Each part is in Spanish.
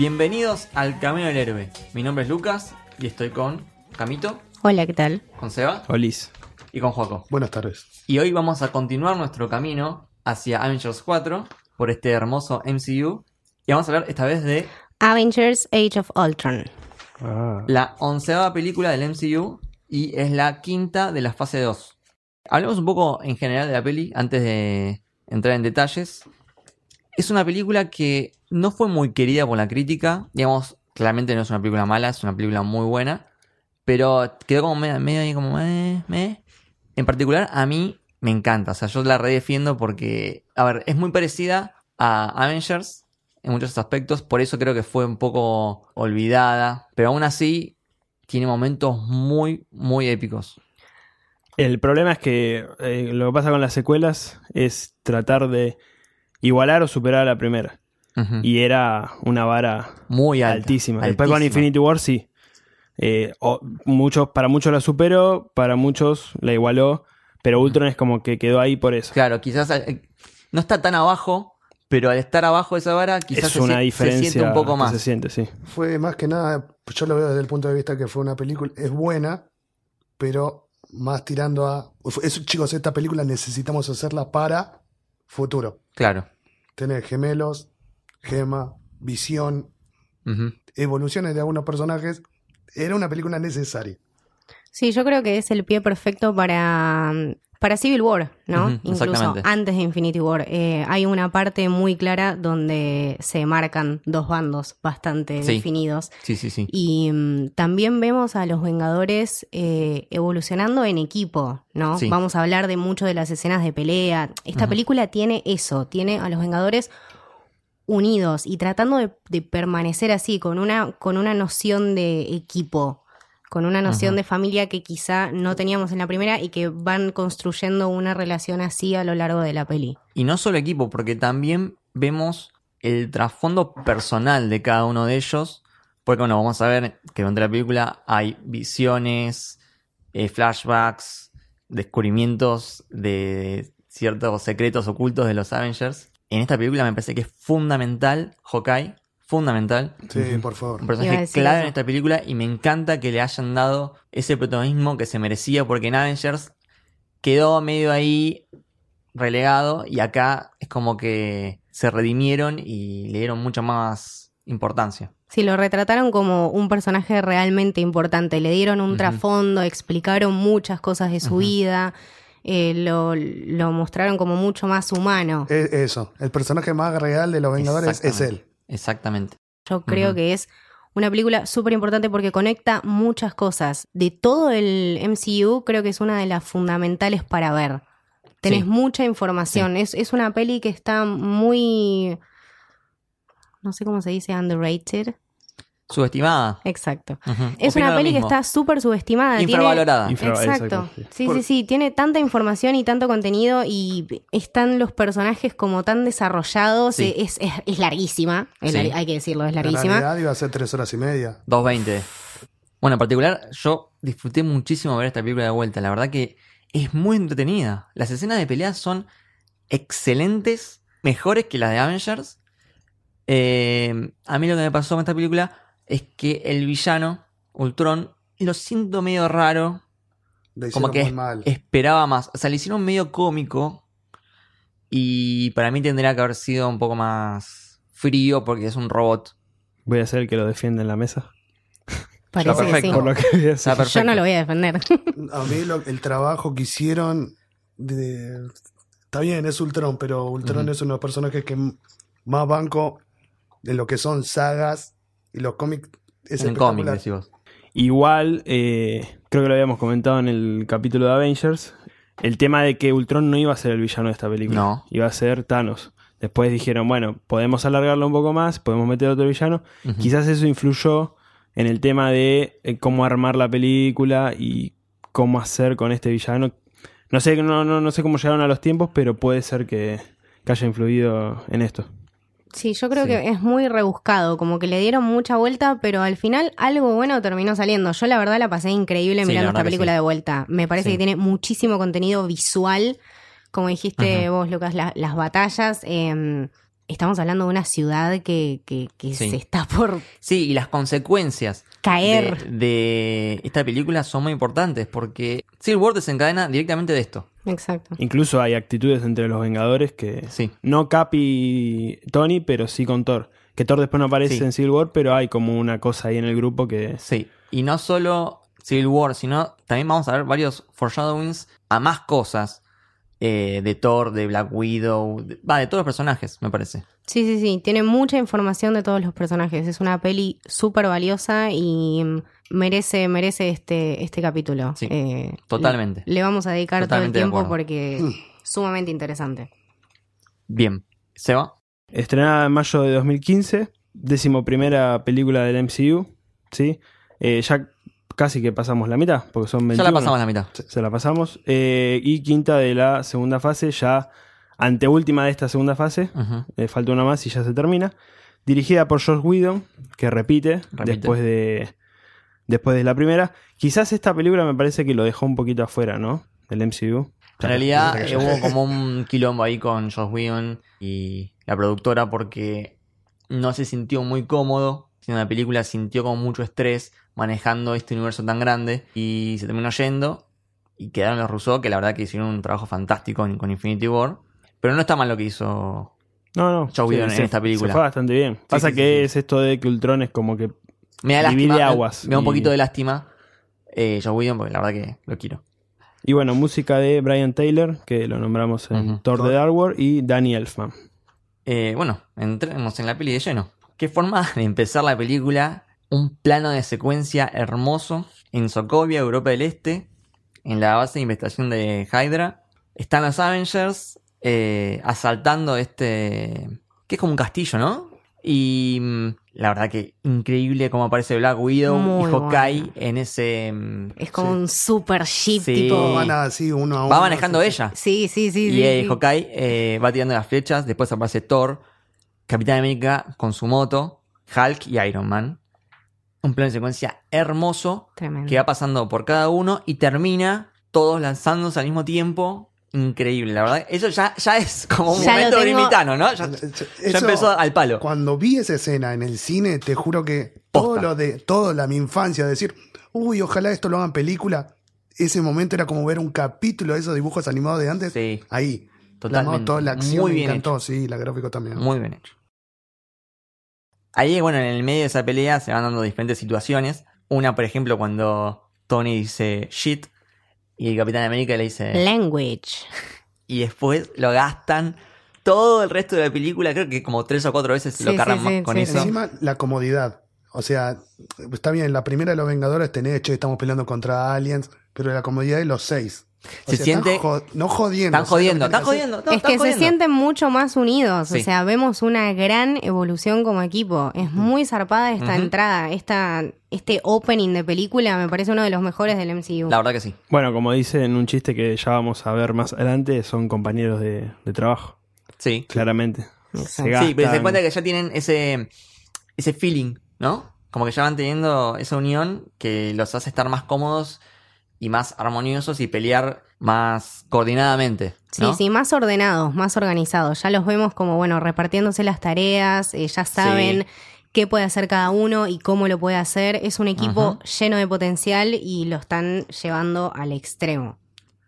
Bienvenidos al Camino del Héroe. Mi nombre es Lucas y estoy con Camito, Hola, ¿qué tal? con Seba Olis. y con Joaco. Buenas tardes. Y hoy vamos a continuar nuestro camino hacia Avengers 4 por este hermoso MCU. Y vamos a hablar esta vez de Avengers Age of Ultron. Ah. la onceava película del MCU y es la quinta de la fase 2. Hablemos un poco en general de la peli antes de entrar en detalles. Es una película que no fue muy querida por la crítica. Digamos, claramente no es una película mala, es una película muy buena. Pero quedó como medio, medio ahí como... eh. En particular, a mí me encanta. O sea, yo la redefiendo porque... A ver, es muy parecida a Avengers en muchos aspectos. Por eso creo que fue un poco olvidada. Pero aún así, tiene momentos muy, muy épicos. El problema es que eh, lo que pasa con las secuelas es tratar de igualar o superar a la primera. Y era una vara muy alta, altísima. Después con. Infinity War sí. Eh, o- muchos, para muchos la superó, para muchos la igualó, pero Ultron es como que quedó ahí por eso. Claro, quizás eh, no está tan abajo, pero al estar abajo de esa vara, quizás es se, una sie- se diferencia siente un poco más. Se siente, sí. Fue más que nada, yo lo veo desde el punto de vista que fue una película, es buena, pero más tirando a... Es, chicos, esta película necesitamos hacerla para futuro. Claro. Tener gemelos, gema, visión, evoluciones de algunos personajes. Era una película necesaria. Sí, yo creo que es el pie perfecto para, para Civil War, ¿no? Incluso antes de Infinity War. Eh, hay una parte muy clara donde se marcan dos bandos bastante Sí. definidos. Sí, sí, sí. Y mm, también vemos a los Vengadores eh, evolucionando en equipo, ¿no? Sí. Vamos a hablar de mucho de las escenas de pelea. Esta película tiene eso, tiene a los Vengadores unidos y tratando de, de permanecer así, con una, con una noción de equipo, con una noción de familia que quizá no teníamos en la primera y que van construyendo una relación así a lo largo de la peli. Y no solo equipo, porque también vemos el trasfondo personal de cada uno de ellos. Porque bueno, vamos a ver que durante la película hay visiones, eh, flashbacks, descubrimientos de ciertos secretos ocultos de los Avengers. En esta película me parece que es fundamental Hawkeye, fundamental. Sí, por favor. Un personaje clave eso. en esta película y me encanta que le hayan dado ese protagonismo que se merecía porque en Avengers quedó medio ahí relegado y acá es como que se redimieron y le dieron mucha más importancia. Sí, lo retrataron como un personaje realmente importante. Le dieron un trasfondo, explicaron muchas cosas de su vida, eh, lo, lo mostraron como mucho más humano. Es- eso, el personaje más real de los Vengadores es él. Exactamente. Yo creo que es una película súper importante porque conecta muchas cosas. De todo el MCU, creo que es una de las fundamentales para ver. Tenés Sí. mucha información. Es, es una peli que está muy. No sé cómo se dice, underrated. Subestimada. Exacto. Es Opino una peli que está súper subestimada. tiene- infravalorada. Infra- Exacto. exacto, sí. Sí, Por- sí, sí. Tiene tanta información y tanto contenido y están los personajes como tan desarrollados. Sí. Es, es, es larguísima. Es Sí. lar- hay que decirlo, es En larguísima. realidad iba a ser tres horas y media. 2.20. Bueno, en particular, yo disfruté muchísimo ver esta película de vuelta. La verdad que es muy entretenida. Las escenas de pelea son excelentes, mejores que las de Avengers. Eh, a mí lo que me pasó con esta película es que el villano, Ultron, lo siento medio raro. Le Como que muy mal. esperaba más. O sea, le hicieron medio cómico. Y para mí tendría que haber sido un poco más frío porque es un robot. Voy a ser el que lo defiende en la mesa. Parece que perfecto. sí. Por lo que voy a Está. Yo no lo voy a defender. A mí lo- el trabajo que hicieron de- está bien, es Ultron, pero Ultron es uno de los personajes que más banco en lo que son sagas y los cómics es en cómic, espectacular. decís vos. Igual, eh, creo que lo habíamos comentado en el capítulo de Avengers, el tema de que Ultron no iba a ser el villano de esta película, No. iba a ser Thanos. Después dijeron, bueno, podemos alargarlo un poco más, podemos meter otro villano. Quizás eso influyó en el tema de eh, cómo armar la película y cómo hacer con este villano. No sé, no, no, no sé cómo llegaron a los tiempos, pero puede ser que, que haya influido en esto. Sí, yo creo Sí. que es muy rebuscado, como que le dieron mucha vuelta, pero al final algo bueno terminó saliendo. Yo la verdad la pasé increíble Sí, mirando esta película sí. de vuelta. Me parece que tiene muchísimo contenido visual, Como dijiste vos, Lucas, la- las batallas. eh, estamos hablando de una ciudad que, que, que Sí. se está por Sí, y las consecuencias caer. de, de esta película son muy importantes porque Civil War desencadena directamente de esto. Exacto. Incluso hay actitudes entre los Vengadores que. Sí. No Cap y Tony, pero sí con Thor. Que Thor después no aparece Sí. en Civil War, pero hay como una cosa ahí en el grupo que. Sí, y no solo Civil War, sino también vamos a ver varios foreshadowings a más cosas eh, de Thor, de Black Widow, de, va, de todos los personajes, me parece. Sí, sí, sí. Tiene mucha información de todos los personajes. Es una peli súper valiosa y mm, merece, merece este, este capítulo. Sí, Eh, totalmente. Le, le vamos a dedicar Totalmente todo el tiempo porque es sumamente interesante. Bien, Seba. Estrenada en mayo de 2015, décimo primera película del MCU, ¿sí? Eh, ya casi que pasamos la mitad, porque son 21. Ya la pasamos la mitad. Se la pasamos. Eh, y quinta de la segunda fase, ya anteúltima de esta segunda fase. Eh, falta una más y ya se termina. Dirigida por Josh Whedon, que repite, Repite. después de después de la primera. Quizás esta película me parece que lo dejó un poquito afuera, ¿no? Del MCU. En realidad eh, hubo como un quilombo ahí con Josh Whedon y la productora porque no se sintió muy cómodo haciendo la película, sintió como mucho estrés manejando este universo tan grande y se terminó yendo y quedaron los Rousseau que la verdad que hicieron un trabajo fantástico con, Infinity War. Pero no está mal lo que hizo. No, no. Josh Whedon en se- esta película. Se fue bastante bien. Pasa sí, que sí, sí. es esto de que Ultron es como que Me da Divide lástima. aguas Me, da un poquito de lástima. Eh, Whedon porque la verdad que lo quiero. Y bueno, música de Brian Taylor, que lo nombramos en. Thor de Dark World, y Danny Elfman. Eh, bueno, entremos en la peli de lleno. ¿Qué forma de empezar la película? Un plano de secuencia hermoso en Sokovia, Europa del Este, en la base de investigación de Hydra. Están los Avengers eh, asaltando este... que es como un castillo, ¿no? Y mm, la verdad que increíble cómo aparece Black Widow Muy y Hawkeye bueno. en ese... mm, Es como Sí. un super ship Sí. tipo. Van así uno a uno. Va manejando sí, ella. Sí, sí, sí. Y eh, sí. Hawkeye eh, va tirando las flechas, después aparece Thor, Capitán América con su moto, Hulk y Iron Man. Un plano de secuencia hermoso Tremendo. que va pasando por cada uno y termina todos lanzándose al mismo tiempo. Increíble, la verdad. Eso ya, ya es como un Ya momento tengo- grimitano, ¿no? Ya, Eso- ya empezó al palo. Cuando vi esa escena en el cine, te juro que todo Posta. lo de toda la mi infancia, decir, uy, ojalá esto lo hagan película. Ese momento era como ver un capítulo de esos dibujos animados de antes. Sí, Ahí. totalmente. Toda la acción Muy me bien encantó, sí, la gráfico también. Muy bien hecho. Ahí, bueno, en el medio de esa pelea se van dando diferentes situaciones. Una, por ejemplo, cuando Tony dice shit y el Capitán América le dice... Language. y después lo gastan todo el resto de la película, creo que como tres o cuatro veces Sí, lo cargan sí, más sí, con sí, eso. Encima, la comodidad. O sea, está bien, la primera de los Vengadores tenés, che, estamos peleando contra aliens, pero la comodidad de los seis. O Se sea, siente- están no jodiendo. Están ¿sabes lo que jodiendo, están jodiendo. no, es están que se sienten mucho más unidos. Sí. O sea, vemos una gran evolución como equipo. Es muy zarpada esta entrada. Esta, este opening de película me parece uno de los mejores del MCU. La verdad que sí. Bueno, como dice en un chiste que ya vamos a ver más adelante, son compañeros de, de trabajo, Sí. claramente. Se Sí, pero se cuenta que ya tienen ese, ese feeling, ¿no? Como que ya van teniendo esa unión que los hace estar más cómodos y más armoniosos y pelear más coordinadamente. Sí, ¿no? sí, más ordenados, más organizados. Ya los vemos como, bueno, repartiéndose las tareas, eh, ya saben Sí. qué puede hacer cada uno y cómo lo puede hacer. Es un equipo lleno de potencial y lo están llevando al extremo.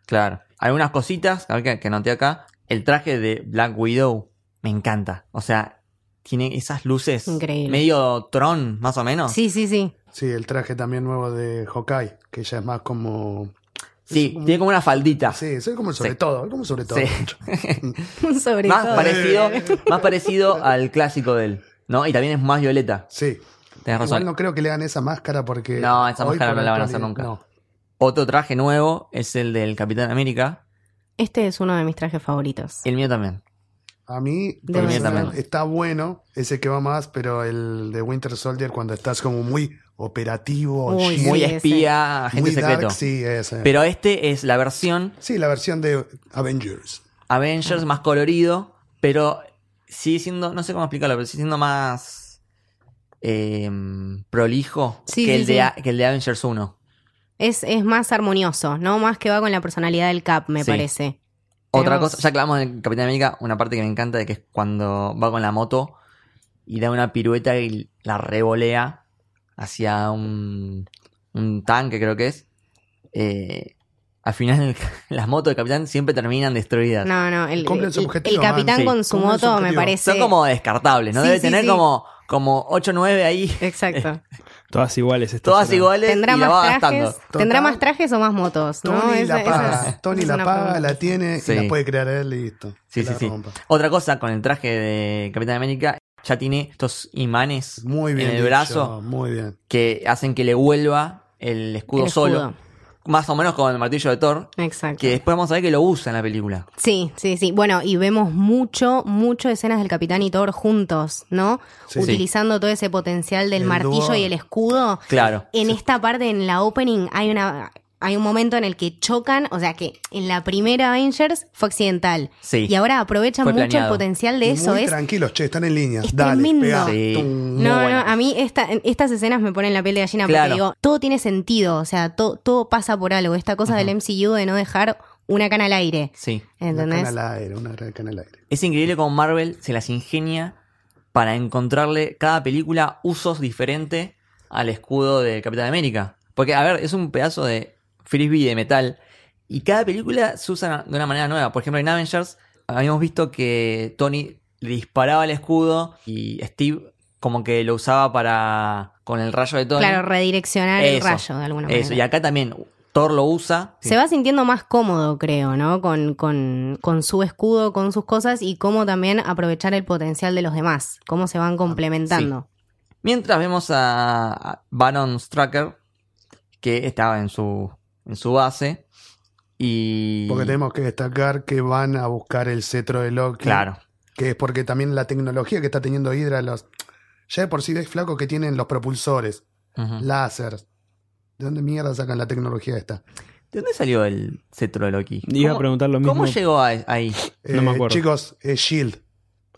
Claro. Algunas cositas, a ver que, que anoté acá. El traje de Black Widow me encanta. O sea, tiene esas luces Increíble. medio Tron, más o menos. Sí, sí, sí. Sí, el traje también nuevo de Hawkeye, que ya es más como. Sí, tiene como una faldita. Sí, soy como el sobre Sí. todo, como sobre todo. Sí. Sobre Más todo. parecido, más parecido al clásico de él. ¿No? Y también es más violeta. Sí. Tenés razón. Igual no creo que le hagan esa máscara porque. No, esa máscara no la van a hacer nunca. no. Otro traje nuevo es el del Capitán América. Este es uno de mis trajes favoritos. El mío también. A mí, personal, está bueno ese que va más, pero el de Winter Soldier cuando estás como muy operativo, Uy, Muy espía, agente muy secreto. dark, sí, ese. Pero este es la versión sí, la versión de Avengers. Avengers más colorido, pero sigue siendo, no sé cómo explicarlo, pero sigue siendo más eh, prolijo Sí, que, sí, el de, sí. A- que el de Avengers 1. Es, es más armonioso, ¿no? Más que va con la personalidad del Cap, me Sí. parece. Otra cosa, ya que hablamos de Capitán América, una parte que me encanta de que es cuando va con la moto y da una pirueta y la revolea hacia un, un tanque, creo que es. Eh, al final, las motos de Capitán siempre terminan destruidas. No, no, el, su el- objetivo, el capitán man. con Sí, su cumplen su moto me parece... Son como descartables, ¿no? Sí, Debe sí, tener sí. como, como 8 o 9 ahí, Exacto. Todas iguales. estas todas iguales ¿Tendrá y la va más gastando. trajes? ¿Tendrá más trajes o más motos? Tony la esa paga, es- Tony es la paga, pregunta. la tiene Sí. y la puede crear él y listo. Sí, sí, sí. rompa. Otra cosa, con el traje de Capitán América, ya tiene estos imanes Muy bien. en el dicho, brazo Muy bien. que hacen que le vuelva el escudo, El escudo. solo. Más o menos como el martillo de Thor. Exacto. Que después vamos a ver que lo usa en la película. Sí, sí, sí. Bueno, y vemos mucho, mucho escenas del Capitán y Thor juntos, ¿no? Sí. Utilizando todo ese potencial del El martillo dúo. y el escudo. Claro. En esta parte, en la opening, hay una hay un momento en el que chocan, o sea que en la primera Avengers fue accidental. Sí. Y ahora aprovechan Fue mucho el potencial de Y eso. muy Es, tranquilos, che, están en línea. es Dale, tremendo. Sí. No, no, a mí esta, estas escenas me ponen la piel de gallina Claro. porque digo, todo tiene sentido, o sea, to- todo pasa por algo. Esta cosa del MCU de no dejar una cana al aire, Sí. Una ¿entendés? cana al aire, una gran cana al aire. Es increíble cómo Marvel se las ingenia para encontrarle cada película usos diferentes al escudo de Capitán América. Porque, a ver, es un pedazo de frisbee de metal y cada película se usa de una manera nueva. Por ejemplo, en Avengers habíamos visto que Tony le disparaba el escudo y Steve como que lo usaba para con el rayo de Tony. Claro, redireccionar el rayo de alguna manera. Eso, y acá también Thor lo usa. Se va sintiendo más cómodo, creo, ¿no? Con, con, con su escudo, con sus cosas y cómo también aprovechar el potencial de los demás, cómo se van complementando. Mientras vemos a a Baron Strucker, que estaba en su, en su base. Y. Porque tenemos que destacar que van a buscar el cetro de Loki. Claro. Que es porque también la tecnología que está teniendo Hydra, los, ya de por sí ves flaco que tienen los propulsores, Ujú. láser. ¿De dónde mierda sacan la tecnología esta? ¿De dónde salió el cetro de Loki? Iba a ¿Cómo- preguntar lo mismo. ¿Cómo llegó a- ahí? No me Eh, acuerdo. Chicos, es Shield.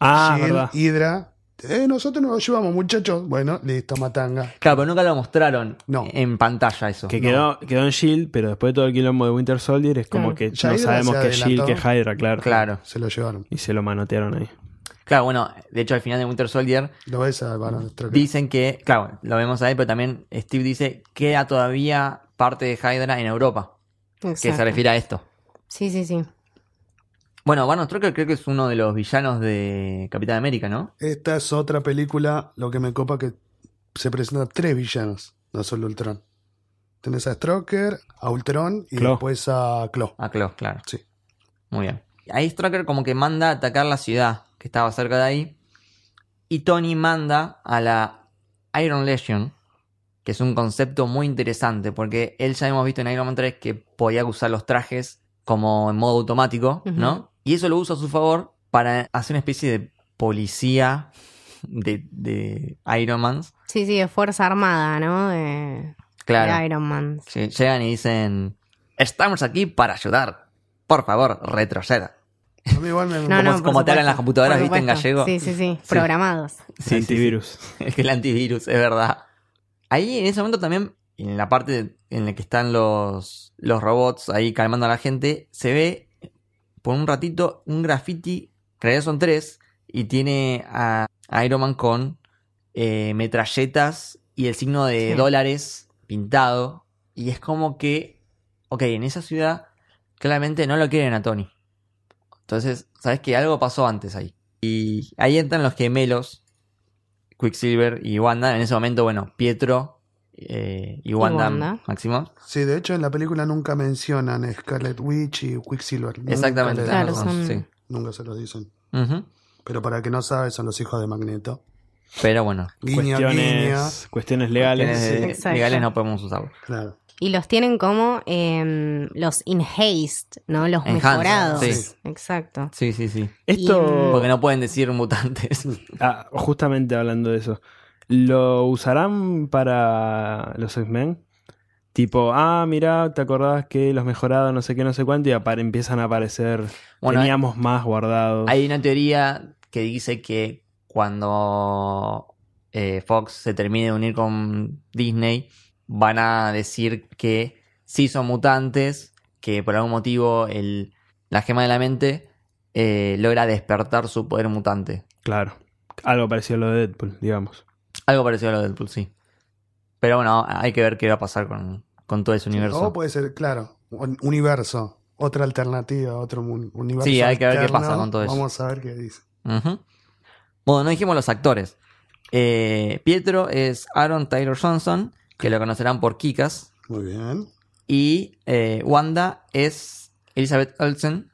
Ah, Shield, verdad. Hydra. Eh, nosotros nos lo llevamos, muchachos. Bueno, listo, matanga. Claro, pero nunca lo mostraron No. en pantalla eso. Que quedó, quedó en Shield, pero después de todo el quilombo de Winter Soldier es como Claro. que Ya no sabemos que es Shield, que. Hydra, claro. Claro. Se lo llevaron. Y se lo manotearon ahí. Claro, bueno, de hecho al final de Winter Soldier Lo ves a dicen que, claro, lo vemos ahí, pero también Steve dice queda todavía parte de Hydra en Europa, que se refiere a esto. Sí, sí, sí. Bueno, Baron Strucker creo que es uno de los villanos de Capitán América, ¿no? Esta es otra película, lo que me copa que se presentan tres villanos, no solo Ultron. Tenés a Strucker, a Ultron y Claw. después a Claw. A Klaus, claro. Sí. Muy bien. Ahí Strucker como que manda a atacar la ciudad que estaba cerca de ahí. Y Tony manda a la Iron Legion, que es un concepto muy interesante, porque él ya hemos visto en Iron Man 3 que podía usar los trajes como en modo automático. ¿no? Y eso lo usa a su favor para hacer una especie de policía de, de Iron Man. Sí, sí, de Fuerza Armada, ¿no? De, Claro. de Iron Man. Sí, llegan y dicen, estamos aquí para ayudar. Por favor, retroceda. A mí igual me... No, Como- no, como te hablan las computadoras, ¿viste? En gallego. Sí, sí, sí, programados. Sí, sí, sí. Antivirus. Es que el antivirus, es verdad. Ahí en ese momento también, en la parte en la que están los, los robots ahí calmando a la gente, se ve por un ratito un graffiti, que en realidad son tres, y tiene a, a Iron Man con eh, metralletas y el signo de Sí. dólares pintado. Y es como que, ok, en esa ciudad claramente no lo quieren a Tony. Entonces, sabes que algo pasó antes ahí. Y ahí entran los gemelos, Quicksilver y Wanda. En ese momento, bueno, Pietro eh, y Wanda, Wanda. Máximo. Sí, de hecho en la película nunca mencionan Scarlet Witch y Quicksilver. Exactamente. Claro, son- sí. Nunca se lo dicen. Pero para que no sabe, son los hijos de Magneto. Pero bueno, Guiño, guiño. cuestiones, cuestiones legales. cuestiones de- Exacto. legales no podemos usarlo. Claro. Y los tienen como em, los enhanced, ¿no? Los Enhanced, mejorados. sí. Exacto. Sí, sí, sí. Esto, Porque no pueden decir mutantes. ah, justamente hablando de eso, ¿lo usarán para los X-Men? Tipo, ah, mira, ¿te acordás que los mejorados no sé qué, no sé cuánto? Y empiezan a aparecer, Bueno, teníamos más guardados. Hay una teoría que dice que cuando eh, Fox se termine de unir con Disney, van a decir que sí son mutantes, que por algún motivo el, la gema de la mente eh, logra despertar su poder mutante. Claro. Algo parecido a lo de Deadpool, digamos. Algo parecido a lo de Deadpool, sí. Pero bueno, hay que ver qué va a pasar con, con todo ese universo. O puede ser, claro, un universo, otra alternativa, otro universo. Sí, hay que ver qué pasa con todo eso. Vamos a ver qué dice. Bueno, no dijimos los actores. Eh, Pietro es Aaron Taylor Johnson, que lo conocerán por Kikas. Muy bien. Y eh, Wanda es Elizabeth Olsen,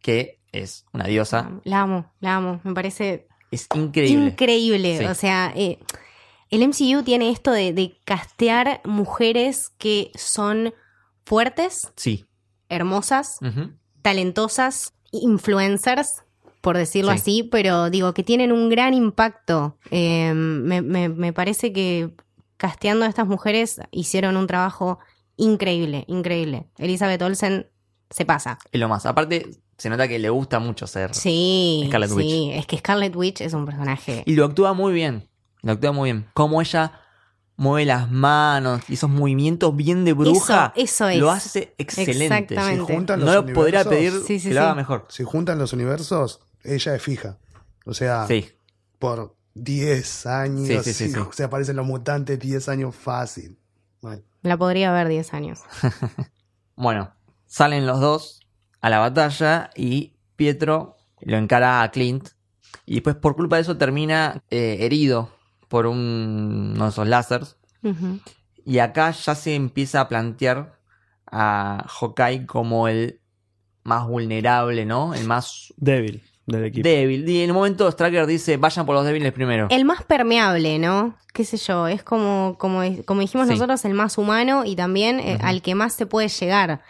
que es una diosa. La amo, la amo. Me parece Es increíble. increíble. Sí. O sea, eh, el MCU tiene esto de, de castear mujeres que son fuertes, Sí. hermosas, talentosas, influencers, por decirlo Sí. así, pero digo que tienen un gran impacto. Eh, me, me- me parece que casteando a estas mujeres hicieron un trabajo increíble, increíble. Elizabeth Olsen se pasa. Es lo más. Aparte, se nota que le gusta mucho ser. Sí, Scarlet sí, Witch. es que Scarlet Witch es un personaje. Y lo actúa muy bien. Lo actúa muy bien. Como ella mueve las manos y esos movimientos bien de bruja. Eso, eso es. Lo hace excelente. Exactamente. Si juntan los No lo podría pedir Sí, sí, que lo sí. haga mejor. Si juntan los universos, ella es fija. O sea, Sí. por 10 años, Sí, sí, sí, sí, sí. se aparecen los mutantes 10 años fácil. Bueno, La podría ver 10 años. Bueno, salen los dos a la batalla y Pietro lo encara a Clint. Y después, por culpa de eso, termina eh, herido por un- uno de esos láseres. Ujú. Y acá ya se empieza a plantear a Hawkeye como el más vulnerable, ¿no? El más Débil del equipo. débil. Y en un momento Stracker dice, vayan por los débiles primero. El más permeable, ¿no? Qué sé yo, es como, como, como dijimos Sí. nosotros, el más humano y también eh, al que más se puede llegar.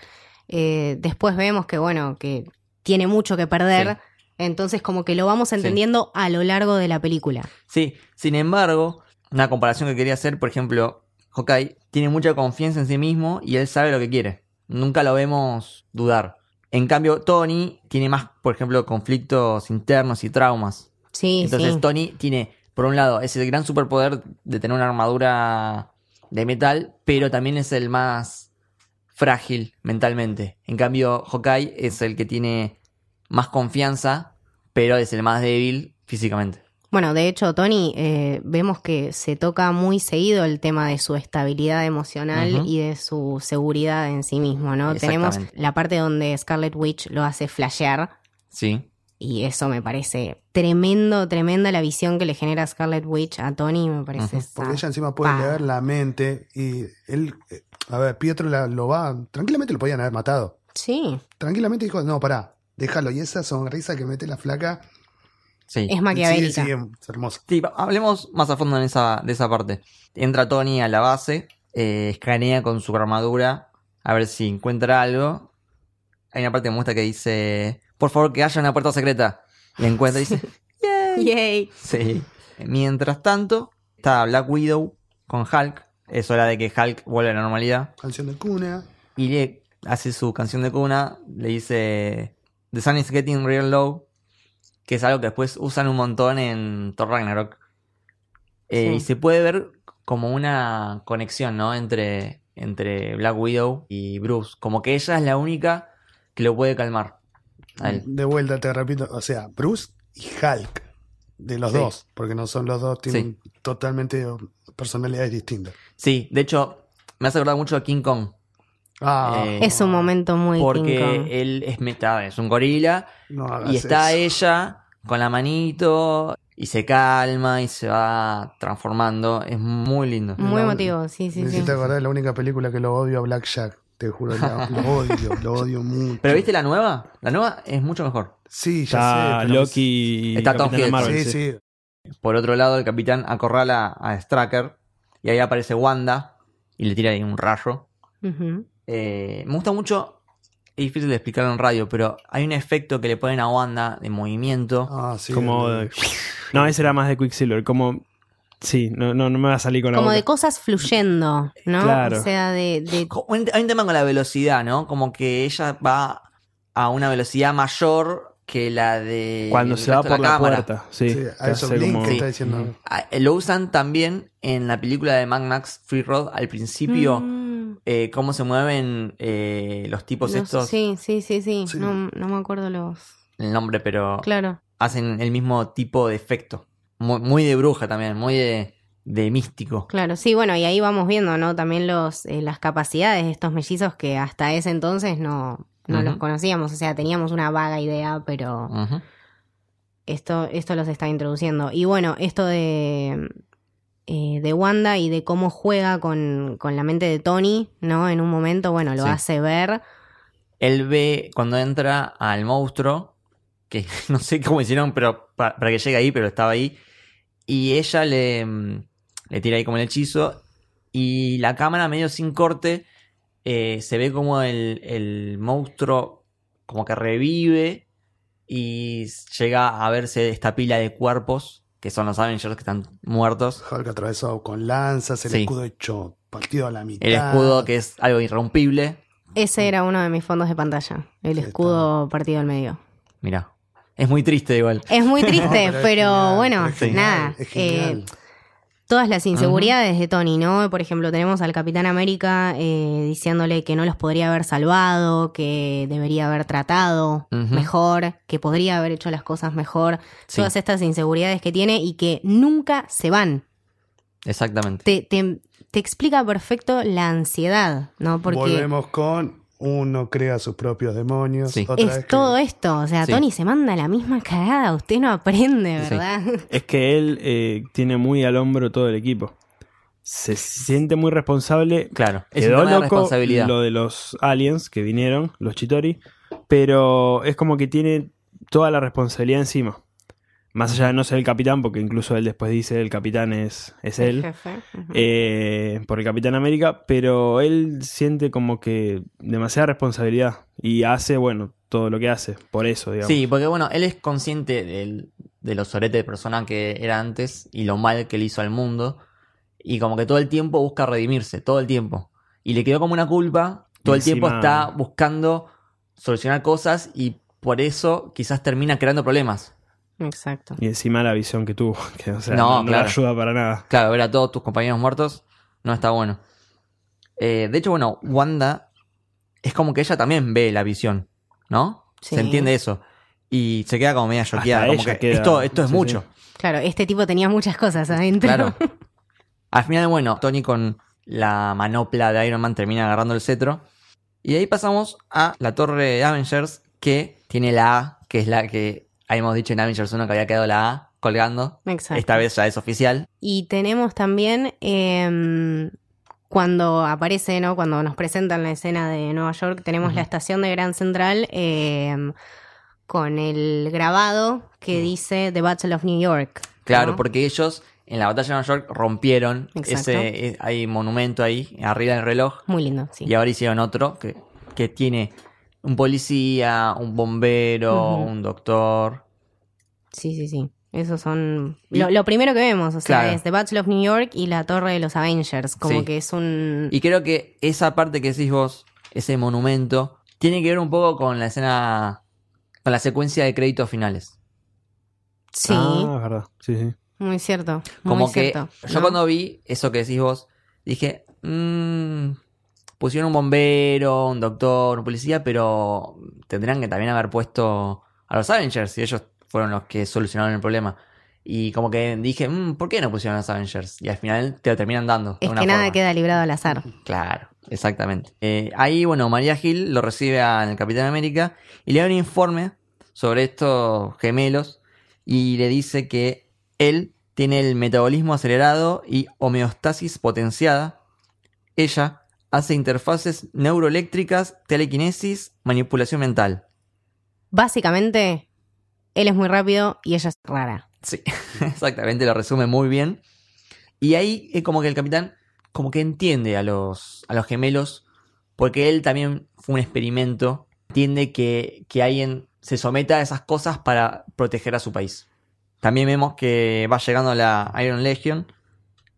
Eh, después vemos que, bueno, que tiene mucho que perder. Sí. Entonces, como que lo vamos entendiendo a lo largo de la película. Sí, sin embargo, una comparación que quería hacer, por ejemplo, Hawkeye tiene mucha confianza en sí mismo y él sabe lo que quiere. Nunca lo vemos dudar. En cambio, Tony tiene más, por ejemplo, conflictos internos y traumas. Sí, Entonces, sí. Tony tiene, por un lado, ese gran superpoder de tener una armadura de metal, pero también es el más frágil mentalmente. En cambio, Hawkeye es el que tiene más confianza, pero es el más débil físicamente. Bueno, de hecho, Tony, eh, vemos que se toca muy seguido el tema de su estabilidad emocional y de su seguridad en sí mismo, ¿no? Tenemos la parte donde Scarlet Witch lo hace flashear Sí. Y eso me parece tremendo, tremenda la visión que le genera Scarlet Witch a Tony, me parece. Porque ella encima puede leer la mente y él, eh, a ver, Pietro la- lo va, tranquilamente lo podían haber matado. Sí, Tranquilamente dijo, no, pará, déjalo. Y esa sonrisa que mete la flaca, Sí. es maquiavélica. Sí, sí, es hermosa. Sí, hablemos más a fondo en esa, de esa parte. Entra Tony a la base, eh, escanea con su armadura a ver si encuentra algo. Hay una parte que muestra que dice, por favor que haya una puerta secreta. Y encuentra y dice, "Yay". Yay. Sí. Mientras tanto, está Black Widow con Hulk. Es hora de que Hulk vuelva a la normalidad. Canción de cuna. Y le hace su canción de cuna. Le dice The sun is getting real low. Que es algo que después usan un montón en Thor Ragnarok. Eh, Sí. Y se puede ver como una conexión, ¿no? Entre, entre Black Widow y Bruce. Como que ella es la única que lo puede calmar. De vuelta, te repito, o sea, Bruce y Hulk. De los Sí. dos, porque no son los dos, tienen totalmente personalidades distintas. Sí, de hecho, me hace acordar mucho a King Kong. Ah, Eh, Es un momento muy King Kong. Porque él es meta, es un gorila. no Y está eso. ella con la manito y se calma y se va transformando. Es muy lindo. Muy emotivo, sí, sí, Me sí. acordar de la única película que lo odio a Black Jack. Te juro, la- lo odio, lo odio mucho. ¿Pero viste la nueva? La nueva es mucho mejor. Sí, ya Está sé. Loki y Está Tom. Marvel. Sí, sí. sí. Por otro lado, el capitán acorrala a Stracker y ahí aparece Wanda y le tira ahí un rayo. Eh, me gusta mucho, es difícil de explicarlo en radio, pero hay un efecto que le ponen a Wanda de movimiento. Ah, sí. Como. No, ese era más de Quicksilver. Como. Sí, no, no, no me va a salir con la Como boca. de cosas fluyendo, ¿no? Claro. O sea, de, de- Hay un tema con la velocidad, ¿no? Como que ella va a una velocidad mayor que la de. Cuando se va por la, cámara. puerta. Sí, Sí, a eso como- que está diciendo. Ah, Lo usan también en la película de Mad Max Free Road al principio. Mm. eh, cómo se mueven eh, los tipos Los- estos, Sí, sí, sí, sí. Sí. No, no me acuerdo los. el nombre, pero Claro. hacen el mismo tipo de efecto. Muy, muy de bruja también, muy de, de místico. Claro, sí, bueno, y ahí vamos viendo, ¿no? También los, eh, las capacidades de estos mellizos que hasta ese entonces no, no los conocíamos. O sea, teníamos una vaga idea, pero esto, esto los está introduciendo. Y bueno, esto de, eh, de Wanda y de cómo juega con, con la mente de Tony, ¿no? En un momento, bueno, lo Sí. hace ver. Él ve cuando entra al monstruo, que no sé cómo hicieron pero pa- para, que llegue ahí, pero estaba ahí. Y ella le, mm, le tira ahí como el hechizo. Y la cámara, medio sin corte, eh, se ve como el, el monstruo como que revive. Y llega a verse esta pila de cuerpos, que son los Avengers que están muertos. Hulk atravesado con lanzas, el Sí. escudo hecho partido a la mitad. El escudo, que es algo irrompible. Ese era uno de mis fondos de pantalla, el escudo partido al medio. Mira, es muy triste igual. Es muy triste, No, pero, bueno, es genial, nada. eh, todas las inseguridades de Tony, ¿no? Por ejemplo, tenemos al Capitán América eh, diciéndole que no los podría haber salvado, que debería haber tratado mejor, que podría haber hecho las cosas mejor. Sí. Todas estas inseguridades que tiene y que nunca se van. Exactamente. Te, te- te explica perfecto la ansiedad, ¿no? Porque Volvemos con uno crea sus propios demonios. Sí. Otra vez es que- todo esto. O sea, Sí. Tony se manda la misma cagada. Usted no aprende, Sí. ¿verdad? Es que él eh, tiene muy al hombro todo el equipo. Se siente muy responsable. Claro, es Quedó loco responsabilidad. lo de los aliens que vinieron, los Chitori, pero es como que tiene toda la responsabilidad encima. Más allá de no ser el capitán, porque incluso él después dice el capitán es, es él, Jefe. Eh, por el Capitán América, pero él siente como que demasiada responsabilidad y hace, bueno, todo lo que hace, por eso, digamos. Sí, porque bueno, él es consciente del- de los soretes de persona que era antes y lo mal que le hizo al mundo. Y como que todo el tiempo busca redimirse, todo el tiempo. Y le quedó como una culpa, todo Y el tiempo está buscando solucionar cosas y por eso quizás termina creando problemas. Exacto. Y encima la visión que tuvo, que o sea, No, no, no le claro. ayuda para nada. Claro, ver a todos tus compañeros muertos no está bueno. Eh, de hecho, bueno, Wanda es como que ella también ve la visión, ¿no? Sí. Se entiende eso. Y se queda como media choqueada. Como que queda- esto, esto es sí, mucho. Claro, este tipo tenía muchas cosas adentro. Claro. Al final, bueno, Tony con la manopla de Iron Man termina agarrando el cetro. Y de ahí pasamos a la torre de Avengers, que tiene la A, que es la que habíamos dicho en Avengers 1 que había quedado la A colgando. Exacto. Esta vez ya es oficial. Y tenemos también em, cuando aparece, ¿no? Cuando nos presentan la escena de Nueva York, tenemos la estación de Grand Central em, con el grabado que dice The Battle of New York. Claro, ¿no? porque ellos en la batalla de Nueva York rompieron Exacto. ese eh, hay monumento ahí arriba del reloj Muy lindo, sí. y ahora hicieron otro que, que tiene un policía, un bombero, un doctor. Sí, sí, sí. Esos son lo, lo primero que vemos, o sea, Claro. es The Battle of New York y la Torre de los Avengers, como Sí. que es un... Y creo que esa parte que decís vos, ese monumento, tiene que ver un poco con la escena, con la secuencia de créditos finales. Sí, Ah, es verdad. Sí, sí. muy cierto. Muy Como que cierto, yo ¿no? cuando vi eso que decís vos, dije, "Mm, pusieron un bombero, un doctor, un policía, pero tendrían que también haber puesto a los Avengers y ellos fueron los que solucionaron el problema. Y como que dije, "Mm, ¿por qué no pusieron a los Avengers? Y al final te lo terminan dando. de Es una que nada forma. queda librado al azar. Claro, exactamente. Eh, ahí, bueno, María Gil lo recibe al Capitán América y le da un informe sobre estos gemelos y le dice que él tiene el metabolismo acelerado y homeostasis potenciada. Ella hace interfaces neuroeléctricas, telequinesis, manipulación mental. Básicamente, él es muy rápido y ella es rara. Sí, exactamente, lo resume muy bien. Y ahí es como que el capitán como que entiende a los, a los gemelos, porque él también fue un experimento, entiende que, que alguien se someta a esas cosas para proteger a su país. También vemos que va llegando la Iron Legion,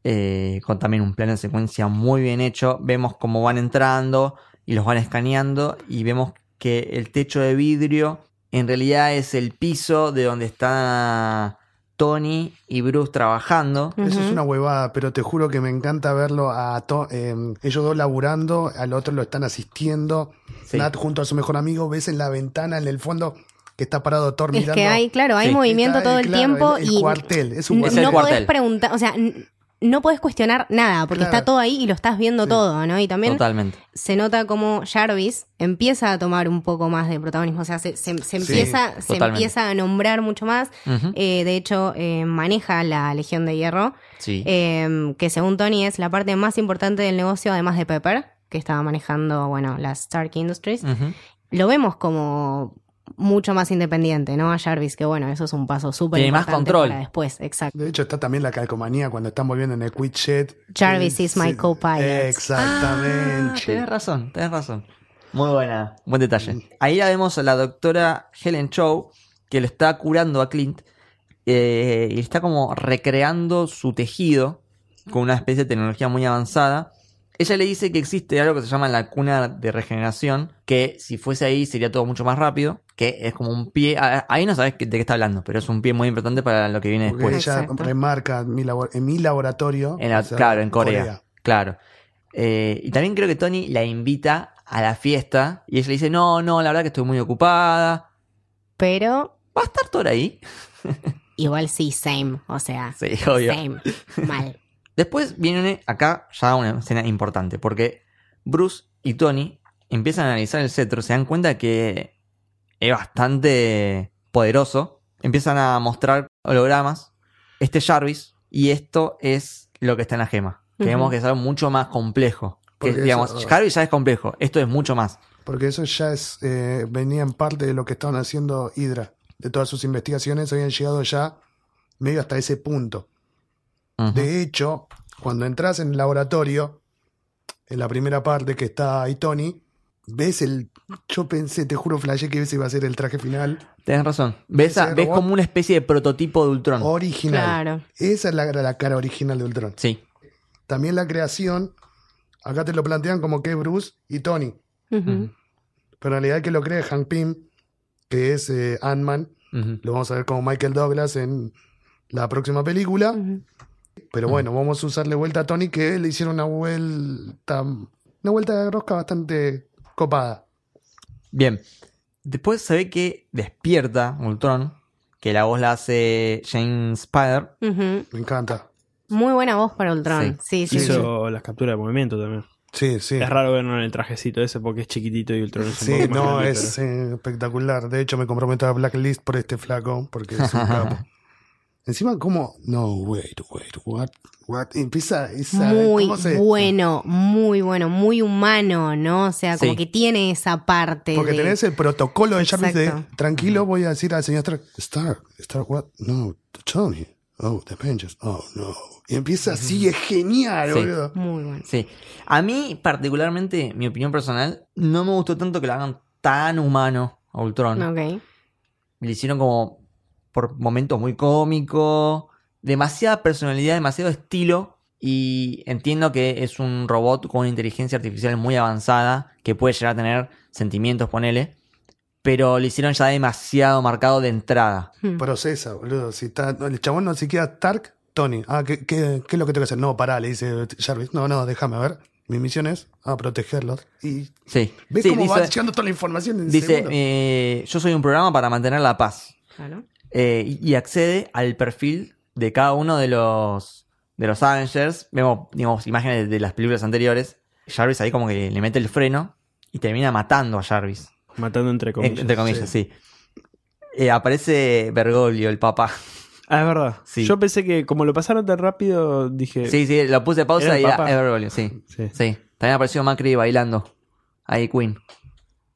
eh, con también un plano de secuencia muy bien hecho. Vemos cómo van entrando y los van escaneando y vemos que el techo de vidrio en realidad es el piso de donde está Tony y Bruce trabajando. Eso es una huevada, pero te juro que me encanta verlo a to- eh, ellos dos laburando, al otro lo están asistiendo. Sí. Nat junto a su mejor amigo, ves en la ventana, en el fondo, que está parado Thor Es mirando. que hay, claro, hay Sí. movimiento Está, todo el claro, tiempo el- el y cuartel, es un cuartel. no cuartel. podés preguntar, o sea, no podés cuestionar nada porque Claro. está todo ahí y lo estás viendo Sí. todo, ¿no? Y también Totalmente. se nota como Jarvis empieza a tomar un poco más de protagonismo, o sea, se, se- se empieza, se empieza a nombrar mucho más. Eh, de hecho, eh, maneja la Legión de Hierro, Sí. eh, que según Tony es la parte más importante del negocio, además de Pepper, que estaba manejando, bueno, las Stark Industries. Lo vemos como mucho más independiente, ¿no? A Jarvis, que bueno, eso es un paso súper Tiene más importante control. para después, exacto. De hecho, está también la calcomanía cuando están volviendo en el Quit Jet. Jarvis is my co-pilot. Exactamente. Ah, tenés razón, tenés razón. Muy buena, buen detalle. Ahí la vemos a la doctora Helen Chow, que le está curando a Clint eh, y está como recreando su tejido con una especie de tecnología muy avanzada. Ella le dice que existe algo que se llama la cuna de regeneración, que si fuese ahí sería todo mucho más rápido, que es como un pie, ah, ahí no sabes de qué está hablando, pero es un pie muy importante para lo que viene Porque después. ella Exacto. remarca en mi, labor- en mi laboratorio. En la- o sea, claro, en Corea. Claro. Eh, y también creo que Tony la invita a la fiesta y ella le dice, no, no, la verdad que estoy muy ocupada. Pero ¿Va a estar Thor ahí? igual sí, same, o sea, Sí, obvio. same, mal. Después viene acá ya una escena importante, porque Bruce y Tony empiezan a analizar el cetro, se dan cuenta que es bastante poderoso, empiezan a mostrar hologramas, este Jarvis, y esto es lo que está en la gema. Que Ujú. vemos que es algo mucho más complejo. Que, digamos, eso- Jarvis ya es complejo, esto es mucho más. Porque eso ya es eh, venía en parte de lo que estaban haciendo Hydra. De todas sus investigaciones habían llegado ya medio hasta ese punto. De hecho, cuando entras en el laboratorio, en la primera parte que está ahí Tony, ves el. Yo pensé, te juro, flashé que ese iba a ser el traje final Tenés razón. ¿Ves, a- ves como una especie de prototipo de Ultron? original. Claro. Esa es la, la cara original de Ultron. Sí. También la creación, acá te lo plantean como que Bruce y Tony. Pero en realidad el que lo crea es Hank Pym, que es eh, Ant-Man. Lo vamos a ver como Michael Douglas en la próxima película. Pero bueno, vamos a usarle vuelta a Tony, que le hicieron una vuelta. Una vuelta de rosca bastante copada. Bien. Después se ve que despierta Ultron, que la voz la hace James Spider. Me encanta. Muy buena voz para Ultron. Sí, sí, sí. Hizo las capturas de movimiento también. Sí, sí. Es raro verlo en el trajecito ese porque es chiquitito y Ultron es un Sí, poco más no, grande, es espectacular. De hecho, me comprometo a Blacklist por este flaco, porque es un capo. Encima, como. No, wait, wait, what? What? Empieza esa. Muy ¿cómo se- bueno, muy bueno, muy humano, ¿no? O sea, como Sí. que tiene esa parte. Porque de- tenés el protocolo de Jarvis de tranquilo, voy a decir al señor Stark, Stark, Stark, what? No, Tony. Oh, the Avengers. Oh, no. Y empieza así, es genial, Sí. boludo. Muy bueno. Sí. A mí, particularmente, mi opinión personal, no me gustó tanto que lo hagan tan humano a Ultron. Ok. Le hicieron como por momentos muy cómico, demasiada personalidad, demasiado estilo. Y entiendo que es un robot con una inteligencia artificial muy avanzada que puede llegar a tener sentimientos, ponele. Pero lo hicieron ya demasiado marcado de entrada. Hmm. Procesa, boludo. Si está, no, el chabón no siquiera Stark, Tony. Ah, ¿qué, qué, qué es lo que tengo que hacer? No, pará, le dice Jarvis. No, no, déjame ver. Mi misión es ah, protegerlos. Y Sí. ves Sí, cómo va llegando toda la información en dice, eh, yo soy un programa para mantener la paz. Claro. Eh, y y accede al perfil de cada uno de los de los Avengers. Vemos, digamos, imágenes de las películas anteriores. Jarvis ahí como que le mete el freno y termina matando a Jarvis. Matando entre En- comillas. entre comillas, sí. Eh, aparece Bergoglio, el papá. Ah, es verdad. Sí. Yo pensé que como lo pasaron tan rápido, dije. Sí, sí, lo puse pausa ¿Era el y era es Bergoglio, sí. Sí. Sí. También apareció Macri bailando. Ahí Queen.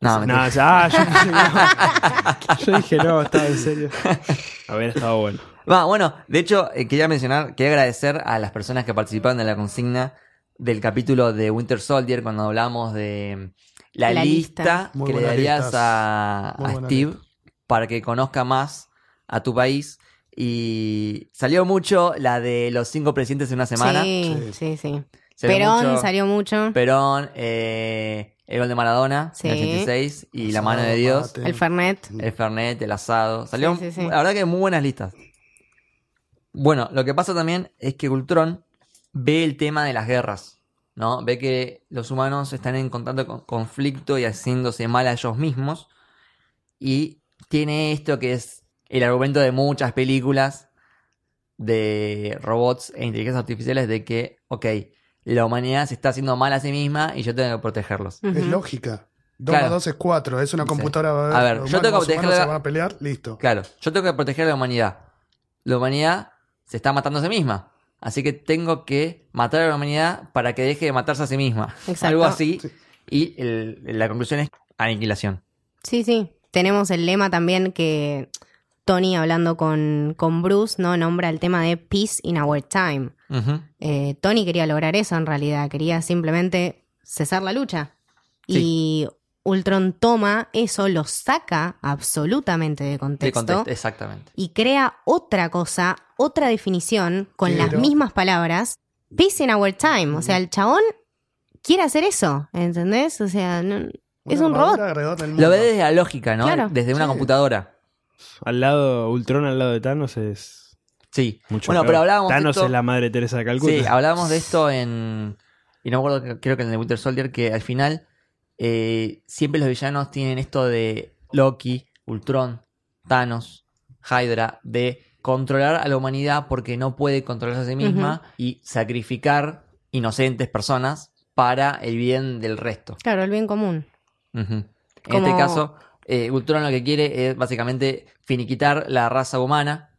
No, No, ya, ah, yo, dije, no. Yo dije, no, estaba en serio. Haber estado bueno. Va, bueno, de hecho, eh, quería mencionar, quería agradecer a las personas que participaron de la consigna del capítulo de Winter Soldier cuando hablamos de la, La lista, que le darías listas. a, Steve para que conozca más a tu país. Y salió mucho la de los cinco presidentes en una semana. Sí, Sí. sí, sí. Salió Perón mucho salió mucho. Perón, eh, el gol de Maradona, Sí. en el 86, y la mano de Dios, mate. El Fernet. el Fernet, el asado. Salió, Sí, sí, sí. la verdad que muy buenas listas. Bueno, lo que pasa también es que Ultron ve el tema de las guerras, ¿no? Ve que los humanos están en constante con- conflicto y haciéndose mal a ellos mismos. Y tiene esto que es el argumento de muchas películas de robots e inteligencias artificiales de que, ok, la humanidad se está haciendo mal a sí misma y yo tengo que protegerlos. Es lógica. 2 Claro. más 2 es 4. Es una Sí. computadora. va A ver, los yo tengo que humanos proteger la- se van a pelear, listo. Claro, yo tengo que proteger a la humanidad. La humanidad se está matando a sí misma. Así que tengo que matar a la humanidad para que deje de matarse a sí misma. Exacto. Algo así. Sí. Y el- la conclusión es aniquilación. Sí, sí. Tenemos el lema también que Tony, hablando con, con Bruce, ¿no? Nombra el tema de Peace in Our Time. Eh, Tony quería lograr eso en realidad, quería simplemente cesar la lucha. Y Ultron toma eso, lo saca absolutamente de De contexto, contexto, exactamente. y crea otra cosa, otra definición con las mismas palabras. Peace in our time. O sea, el chabón quiere hacer eso, ¿entendés? O sea, no- es un robot. Lo ve desde la lógica, ¿no? Claro. Desde una Sí. computadora. Al lado, Ultron al lado de Thanos es Sí. mucho bueno, peor. pero hablábamos de Thanos esto- es la madre Teresa de Calcuta. Sí, hablábamos de esto en. Y no me acuerdo, creo que en el Winter Soldier, que al final eh, siempre los villanos tienen esto de Loki, Ultron, Thanos, Hydra, de controlar a la humanidad porque no puede controlarse a sí misma y sacrificar inocentes personas para el bien del resto. Claro, el bien común. En Como- este caso, eh, Ultron lo que quiere es básicamente finiquitar la raza humana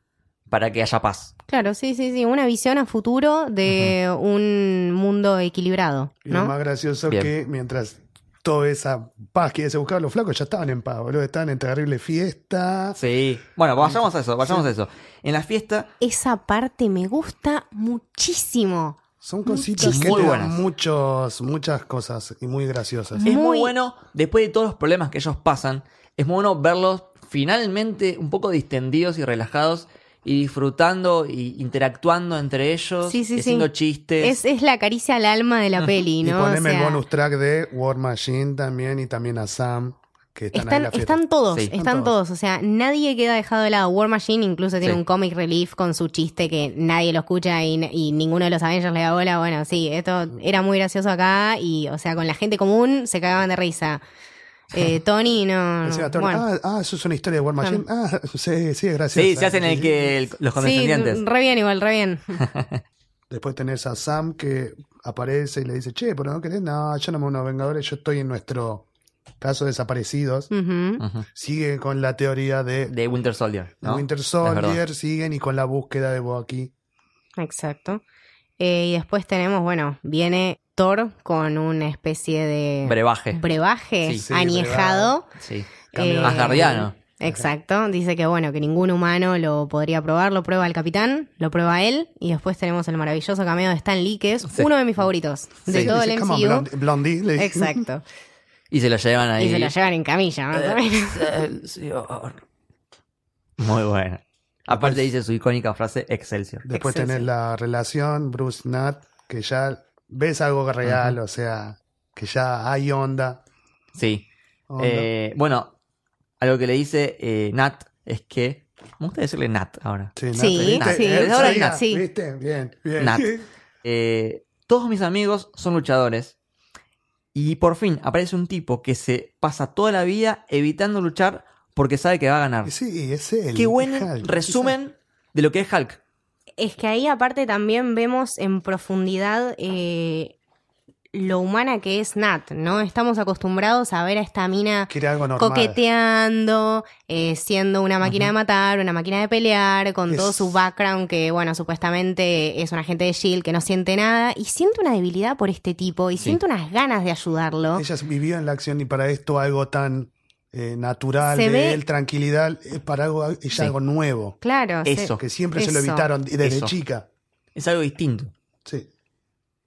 para que haya paz. Claro, sí, sí, sí. Una visión a futuro de un mundo equilibrado, Y lo más gracioso Bien. que mientras toda esa paz que se buscaba, los flacos ya estaban en paz, boludo. Estaban en terrible fiesta. Sí. Bueno, vayamos a eso, vayamos a eso. En la fiesta Esa parte me gusta muchísimo. Son cositas que Muy te dan buenas. muchos, muchas cosas y muy graciosas. Es muy Muy- bueno, después de todos los problemas que ellos pasan, es muy bueno verlos finalmente un poco distendidos y relajados y disfrutando y interactuando entre ellos, Sí, sí, y sí. haciendo chistes. Es, es la caricia al alma de la peli, Y ¿no? poneme O sea, el bonus track de War Machine también y también a Sam, que están, ahí en Están, la fiesta. están todos, Sí. están, Están todos. O sea, nadie queda dejado de lado. War Machine incluso tiene Sí. un comic relief con su chiste que nadie lo escucha y, y ninguno de los Avengers le da bola. Bueno, sí, esto era muy gracioso acá y, o sea, con la gente común se cagaban de risa. Eh, Tony, no. no, Decía Tony, bueno. ah, ah, eso es una historia de War Machine. Ah, sí, sí, es gracioso. sí, se hacen el que el- los sí, condescendientes. re bien, igual, re bien. Después tenés a Sam que aparece y le dice, che, pero no querés, no, yo no me uno Vengadores, yo estoy en nuestro caso de desaparecidos. Sigue con la teoría de, De Winter Soldier. ¿no? Winter. Soldier, siguen y con la búsqueda de Bucky. Exacto. Eh, y después tenemos, bueno, viene Thor con una especie de Brebaje. brebaje Sí. Sí, añejado. Sí. De- Asgardiano. Exacto, dice que bueno, que ningún humano lo podría probar, lo prueba el capitán, lo prueba él, y después tenemos el maravilloso cameo de Stan Lee, que es Sí. uno de mis favoritos de Sí. todo Dice, el "Come on, MCU. Blondie", Blondie, le dice. Exacto. Y se lo llevan ahí. Y se lo llevan en camilla, más o menos. Excelsior. Muy bueno. Aparte dice su icónica frase Excelsior. Después Excelsior. tenés la relación Bruce Nat, que ya ves algo real, o sea, que ya hay onda. Sí. onda. Eh, bueno, algo que le dice eh, Nat es que. Me gusta decirle Nat ahora. Sí, Nat, sí, ¿viste? sí, Eh, ahora Nat. Sí. ¿Viste? Bien, bien. Nat. Eh, todos mis amigos son luchadores. Y por fin aparece un tipo que se pasa toda la vida evitando luchar porque sabe que va a ganar. Sí, es él. Qué buen Hulk. resumen de lo que es Hulk. Es que ahí aparte también vemos en profundidad eh, lo humana que es Nat, ¿no? Estamos acostumbrados a ver a esta mina coqueteando, eh, siendo una máquina de matar, una máquina de pelear, con Es- todo su background que, bueno, supuestamente es un agente de S.H.I.E.L.D. que no siente nada, y siente una debilidad por este tipo, y Sí. siente unas ganas de ayudarlo. Ella vivió en la acción y para esto algo tan eh, natural Se de ve- él, tranquilidad, es para algo, ella Sí. algo nuevo. Claro, Eso. Que siempre se lo evitaron desde Eso. chica. Es algo distinto. Sí.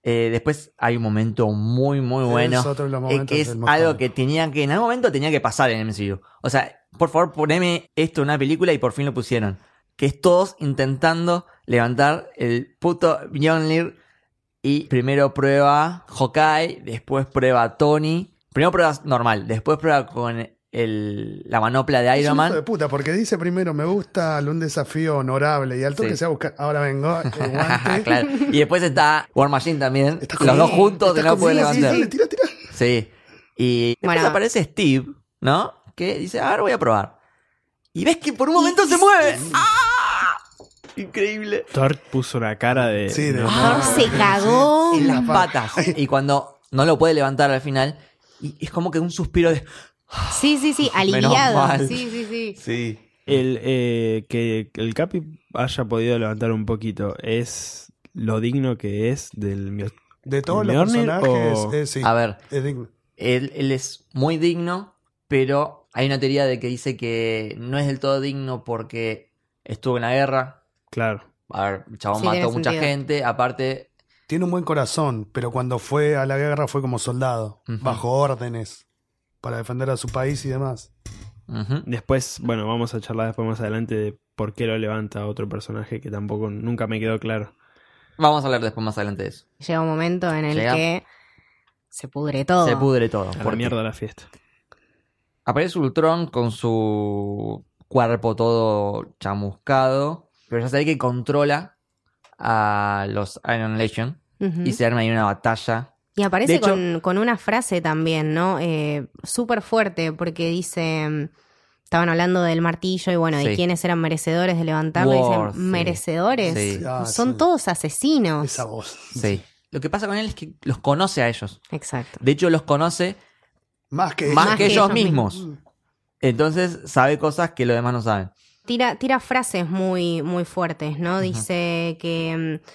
Eh, después hay un momento muy, muy bueno. Es otro de los eh, momentos que es algo que tenía que, en algún momento tenía que pasar en el MCU. O sea, por favor, poneme esto en una película y por fin lo pusieron. Que es todos intentando levantar el puto Mjolnir y primero prueba Hawkeye, después prueba Tony. Primero prueba normal, después prueba con el- la manopla de Es Iron hijo de Man. puta, porque dice primero, me gusta un desafío honorable y al toque Sí. se va a buscar, ahora vengo, el guante. Claro. Y después está War Machine también. Los dos juntos que no pueden con- sí, levantar. sí, tira, tira. Sí. Y después Bueno. aparece Steve, ¿no? Que dice, ahora voy a probar. Y ves que por un momento se mueve. ¡Ah! Increíble. Thor puso una cara de. Sí, de- no, Thor se cagó. En las patas. Y cuando no lo puede levantar al final, y es como que un suspiro de... Sí, sí, sí, Menos aliviado. mal. Sí, sí, sí. Sí. El, eh, que el Capi haya podido levantar un poquito es lo digno que es del Mio- De todos los ¿Mjolnir personajes, o- eh, sí, A ver, es digno. él, él es muy digno, pero hay una teoría de que dice que no es del todo digno porque estuvo en la guerra. Claro. A ver, el chabón Sí, mató mucha sentido. gente. Aparte, Tiene un buen corazón, pero cuando fue a la guerra fue como soldado, bajo órdenes, para defender a su país y demás. Después, bueno, vamos a charlar después más adelante de por qué lo levanta otro personaje que tampoco nunca me quedó claro. vamos a hablar después más adelante de eso. Llega un momento en el Llega. que se pudre todo. Se pudre todo. A porque mierda la fiesta. Aparece Ultron con su cuerpo todo chamuscado, pero ya sabe que controla a los Iron Legion y se arma ahí una batalla. Y aparece hecho- con, con una frase también, ¿no? Eh, Súper fuerte, porque dice. Estaban hablando del martillo y bueno, de quiénes eran merecedores de levantarlo. y dicen, sí. ¿merecedores? Sí. Ah, Son sí. todos asesinos. Esa voz. Sí. Lo que pasa con él es que los conoce a ellos. Exacto. De hecho, los conoce Más que más, Más que, que ellos ellos mismos. mismos. Entonces sabe cosas que los demás no saben. Tira, tira frases muy, muy fuertes, ¿no? Dice que mm,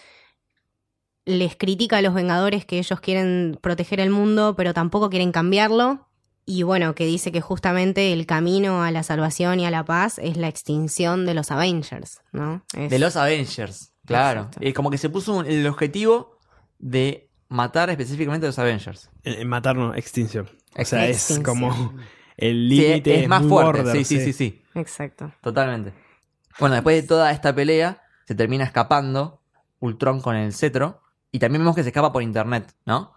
les critica a los Vengadores que ellos quieren proteger el mundo, pero tampoco quieren cambiarlo. Y bueno, que dice que justamente el camino a la salvación y a la paz es la extinción de los Avengers, ¿no? Es- De los Avengers, claro. Es como que se puso un- el objetivo de matar específicamente a los Avengers. Eh, matarnos, extinción. O sea, es como el Sí, límite. es más fuerte. border, sí, sí, sí, sí. Exacto. Totalmente. Bueno, después de toda esta pelea, se termina escapando Ultron con el cetro. Y también vemos que se escapa por internet, ¿no?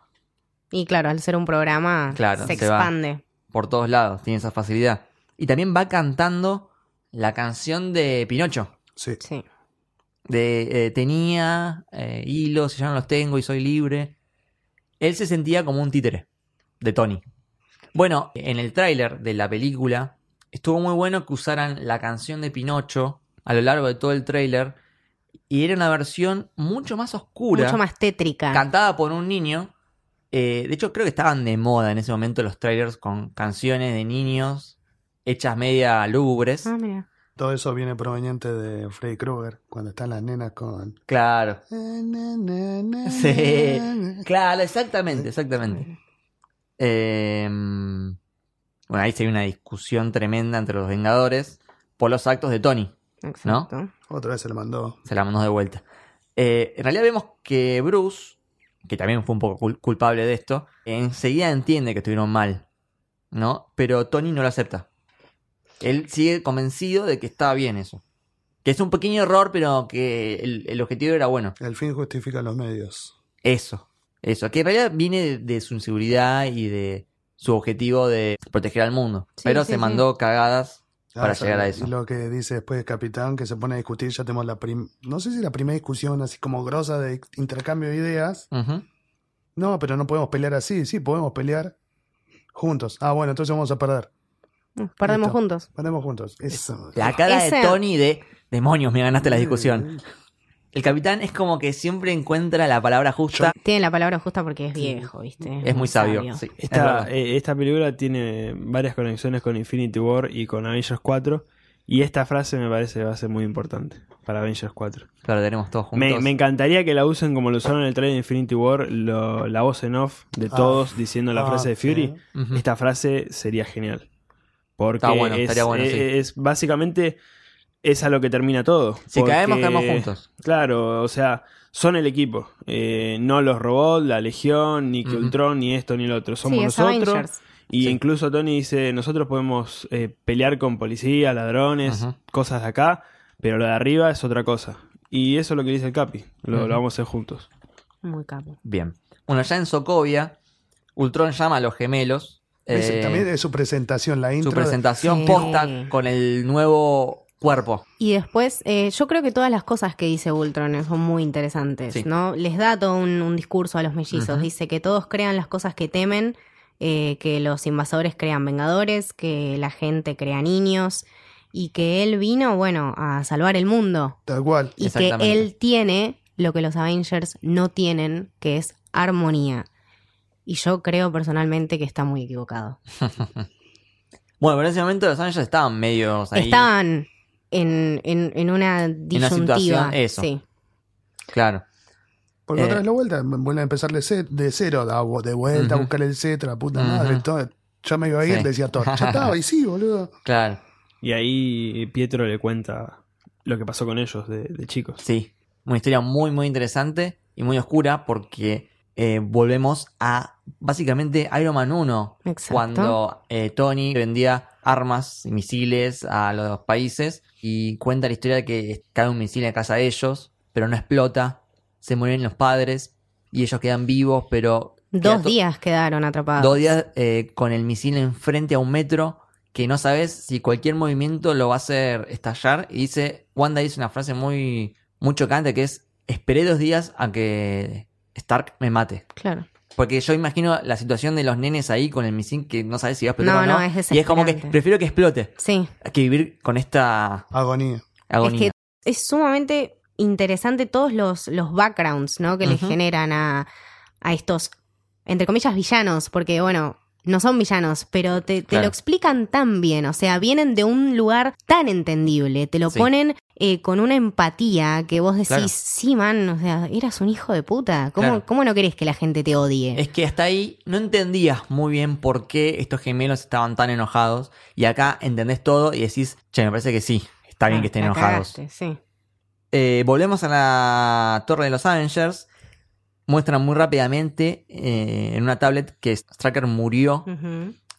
Y claro, al ser un programa, Claro, se se va. expande. Por todos lados, tiene esa facilidad. Y también va cantando la canción de Pinocho. Sí. Sí. De eh, tenía eh, hilos y ya no los tengo y soy libre. Él se sentía como un títere de Tony. Bueno, en el tráiler de la película estuvo muy bueno que usaran la canción de Pinocho a lo largo de todo el tráiler y era una versión mucho más oscura, Mucho más tétrica. cantada por un niño. Eh, de hecho, creo que estaban de moda en ese momento los trailers con canciones de niños hechas media lúgubres. Ah, mira. Todo eso viene proveniente de Freddy Krueger, cuando están las nenas con... Claro. Sí, claro, exactamente, exactamente. Eh, bueno, ahí se ve una discusión tremenda entre los Vengadores por los actos de Tony. Exacto. Otra vez se le mandó. Se la mandó de vuelta. Eh, en realidad vemos que Bruce, que también fue un poco cul- culpable de esto, enseguida entiende que estuvieron mal, ¿no? Pero Tony no lo acepta. Él sigue convencido de que estaba bien eso. Que es un pequeño error, pero que el, el objetivo era bueno. El fin justifica los medios. Eso, eso. Que en realidad viene de, de su inseguridad y de su objetivo de proteger al mundo. Sí, pero sí, se sí. mandó cagadas para eso, llegar a y eso. lo que dice después el capitán, que se pone a discutir, ya tenemos la prim... No sé si la primera discusión así como grosa de intercambio de ideas. No, pero no podemos pelear así. Sí, podemos pelear juntos. Ah, bueno, entonces vamos a perder. Perdemos Listo. juntos. Perdemos juntos. Eso. La cara Ese- de Tony de demonios, me ganaste la discusión. El capitán es como que siempre encuentra la palabra justa. Tiene la palabra justa porque es viejo, ¿viste? Es muy sabio. sí, Esta, eh, esta película tiene varias conexiones con Infinity War y con Avengers 4. Y esta frase me parece que va a ser muy importante para Avengers 4. Perderemos todos juntos. Me, me encantaría que la usen como lo usaron en el trailer de Infinity War, lo- la voz en off de Ah. todos diciendo la Ah, frase de Fury. sí. Esta frase sería genial. Porque Está bueno, es, estaría bueno, es- sí. es básicamente es a lo que termina todo. Si caemos, Porque- caemos juntos. Claro, o sea, son el equipo. Eh, no los robots, la Legión, ni que Ujú. Ultron, ni esto, ni lo otro. Somos Sí, nosotros. Y Sí. incluso Tony dice, nosotros podemos eh, pelear con policías, ladrones, cosas de acá, pero lo de arriba es otra cosa. Y eso es lo que dice el Capi. Lo, lo vamos a hacer juntos. Muy capo. Bien. Bueno, ya en Sokovia, Ultron llama a los gemelos Eh, también es su presentación, la intro. su presentación Sí. posta con el nuevo cuerpo. Y después, eh, yo creo que todas las cosas que dice Ultron son muy interesantes, Sí. ¿no? Les da todo un, un discurso a los mellizos. Dice que todos crean las cosas que temen, eh, que los invasores crean vengadores, que la gente crea niños y que él vino, bueno, a salvar el mundo. Tal cual. Y que él tiene lo que los Avengers no tienen, que es armonía. Y yo creo personalmente que está muy equivocado. Bueno, pero en ese momento los Avengers estaban medio ahí. Estaban en, en, en una disyuntiva. situación, eso. Sí. Claro. Porque Eh, otra vez la vuelta, vuelven a empezar de, ce- de cero, de vuelta, a buscar el cetro, la puta madre. Todo. Ya me iba a ir, Sí. decía Thor. Ya estaba, y sí, boludo. Claro. Y ahí Pietro le cuenta lo que pasó con ellos de, de chicos. Sí. Una historia muy, muy interesante y muy oscura porque eh, volvemos a básicamente Iron Man 1. Exacto. Cuando eh, Tony vendía armas y misiles a los países y cuenta la historia de que cae un misil en casa de ellos, pero no explota, se mueren los padres y ellos quedan vivos, pero... Dos días quedaron atrapados. Dos días eh, con el misil enfrente a un metro que no sabes si cualquier movimiento lo va a hacer estallar. Y dice, Wanda dice una frase muy, muy chocante que es, esperé dos días a que Stark me mate. Claro. Porque yo imagino la situación de los nenes ahí con el misil que no sabes si va a explotar No, o no. no, es y es como que prefiero que explote Sí. que vivir con esta Agonía. agonía. Es que es sumamente interesante todos los, los backgrounds, ¿no? Que le Ujú. generan a, a estos, entre comillas, villanos. Porque, bueno, no son villanos, pero te, te Claro. lo explican tan bien. O sea, vienen de un lugar tan entendible. Te lo Sí. ponen eh, con una empatía que vos decís, Claro. sí, man, o sea, eras un hijo de puta. ¿Cómo, Claro. cómo no querés que la gente te odie? Es que hasta ahí no entendías muy bien por qué estos gemelos estaban tan enojados. Y acá entendés todo y decís, che, me parece que sí, está bien Ah, que estén enojados. cagaste, sí. Eh, volvemos a la torre de los Avengers. Muestran muy rápidamente eh, en una tablet que Stracker murió,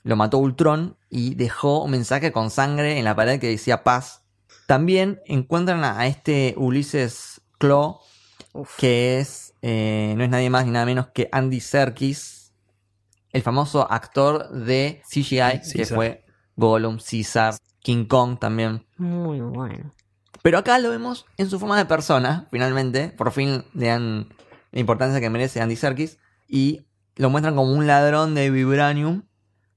lo mató Ultron y dejó un mensaje con sangre en la pared que decía paz. También encuentran a, a este Ulises Claw, Uf. que es eh, no es nadie más ni nada menos que Andy Serkis, el famoso actor de CGI, que fue Gollum, Caesar, King Kong también. Muy bueno. Pero acá lo vemos en su forma de persona, finalmente. Por fin le dan la importancia que merece Andy Serkis. Y lo muestran como un ladrón de Vibranium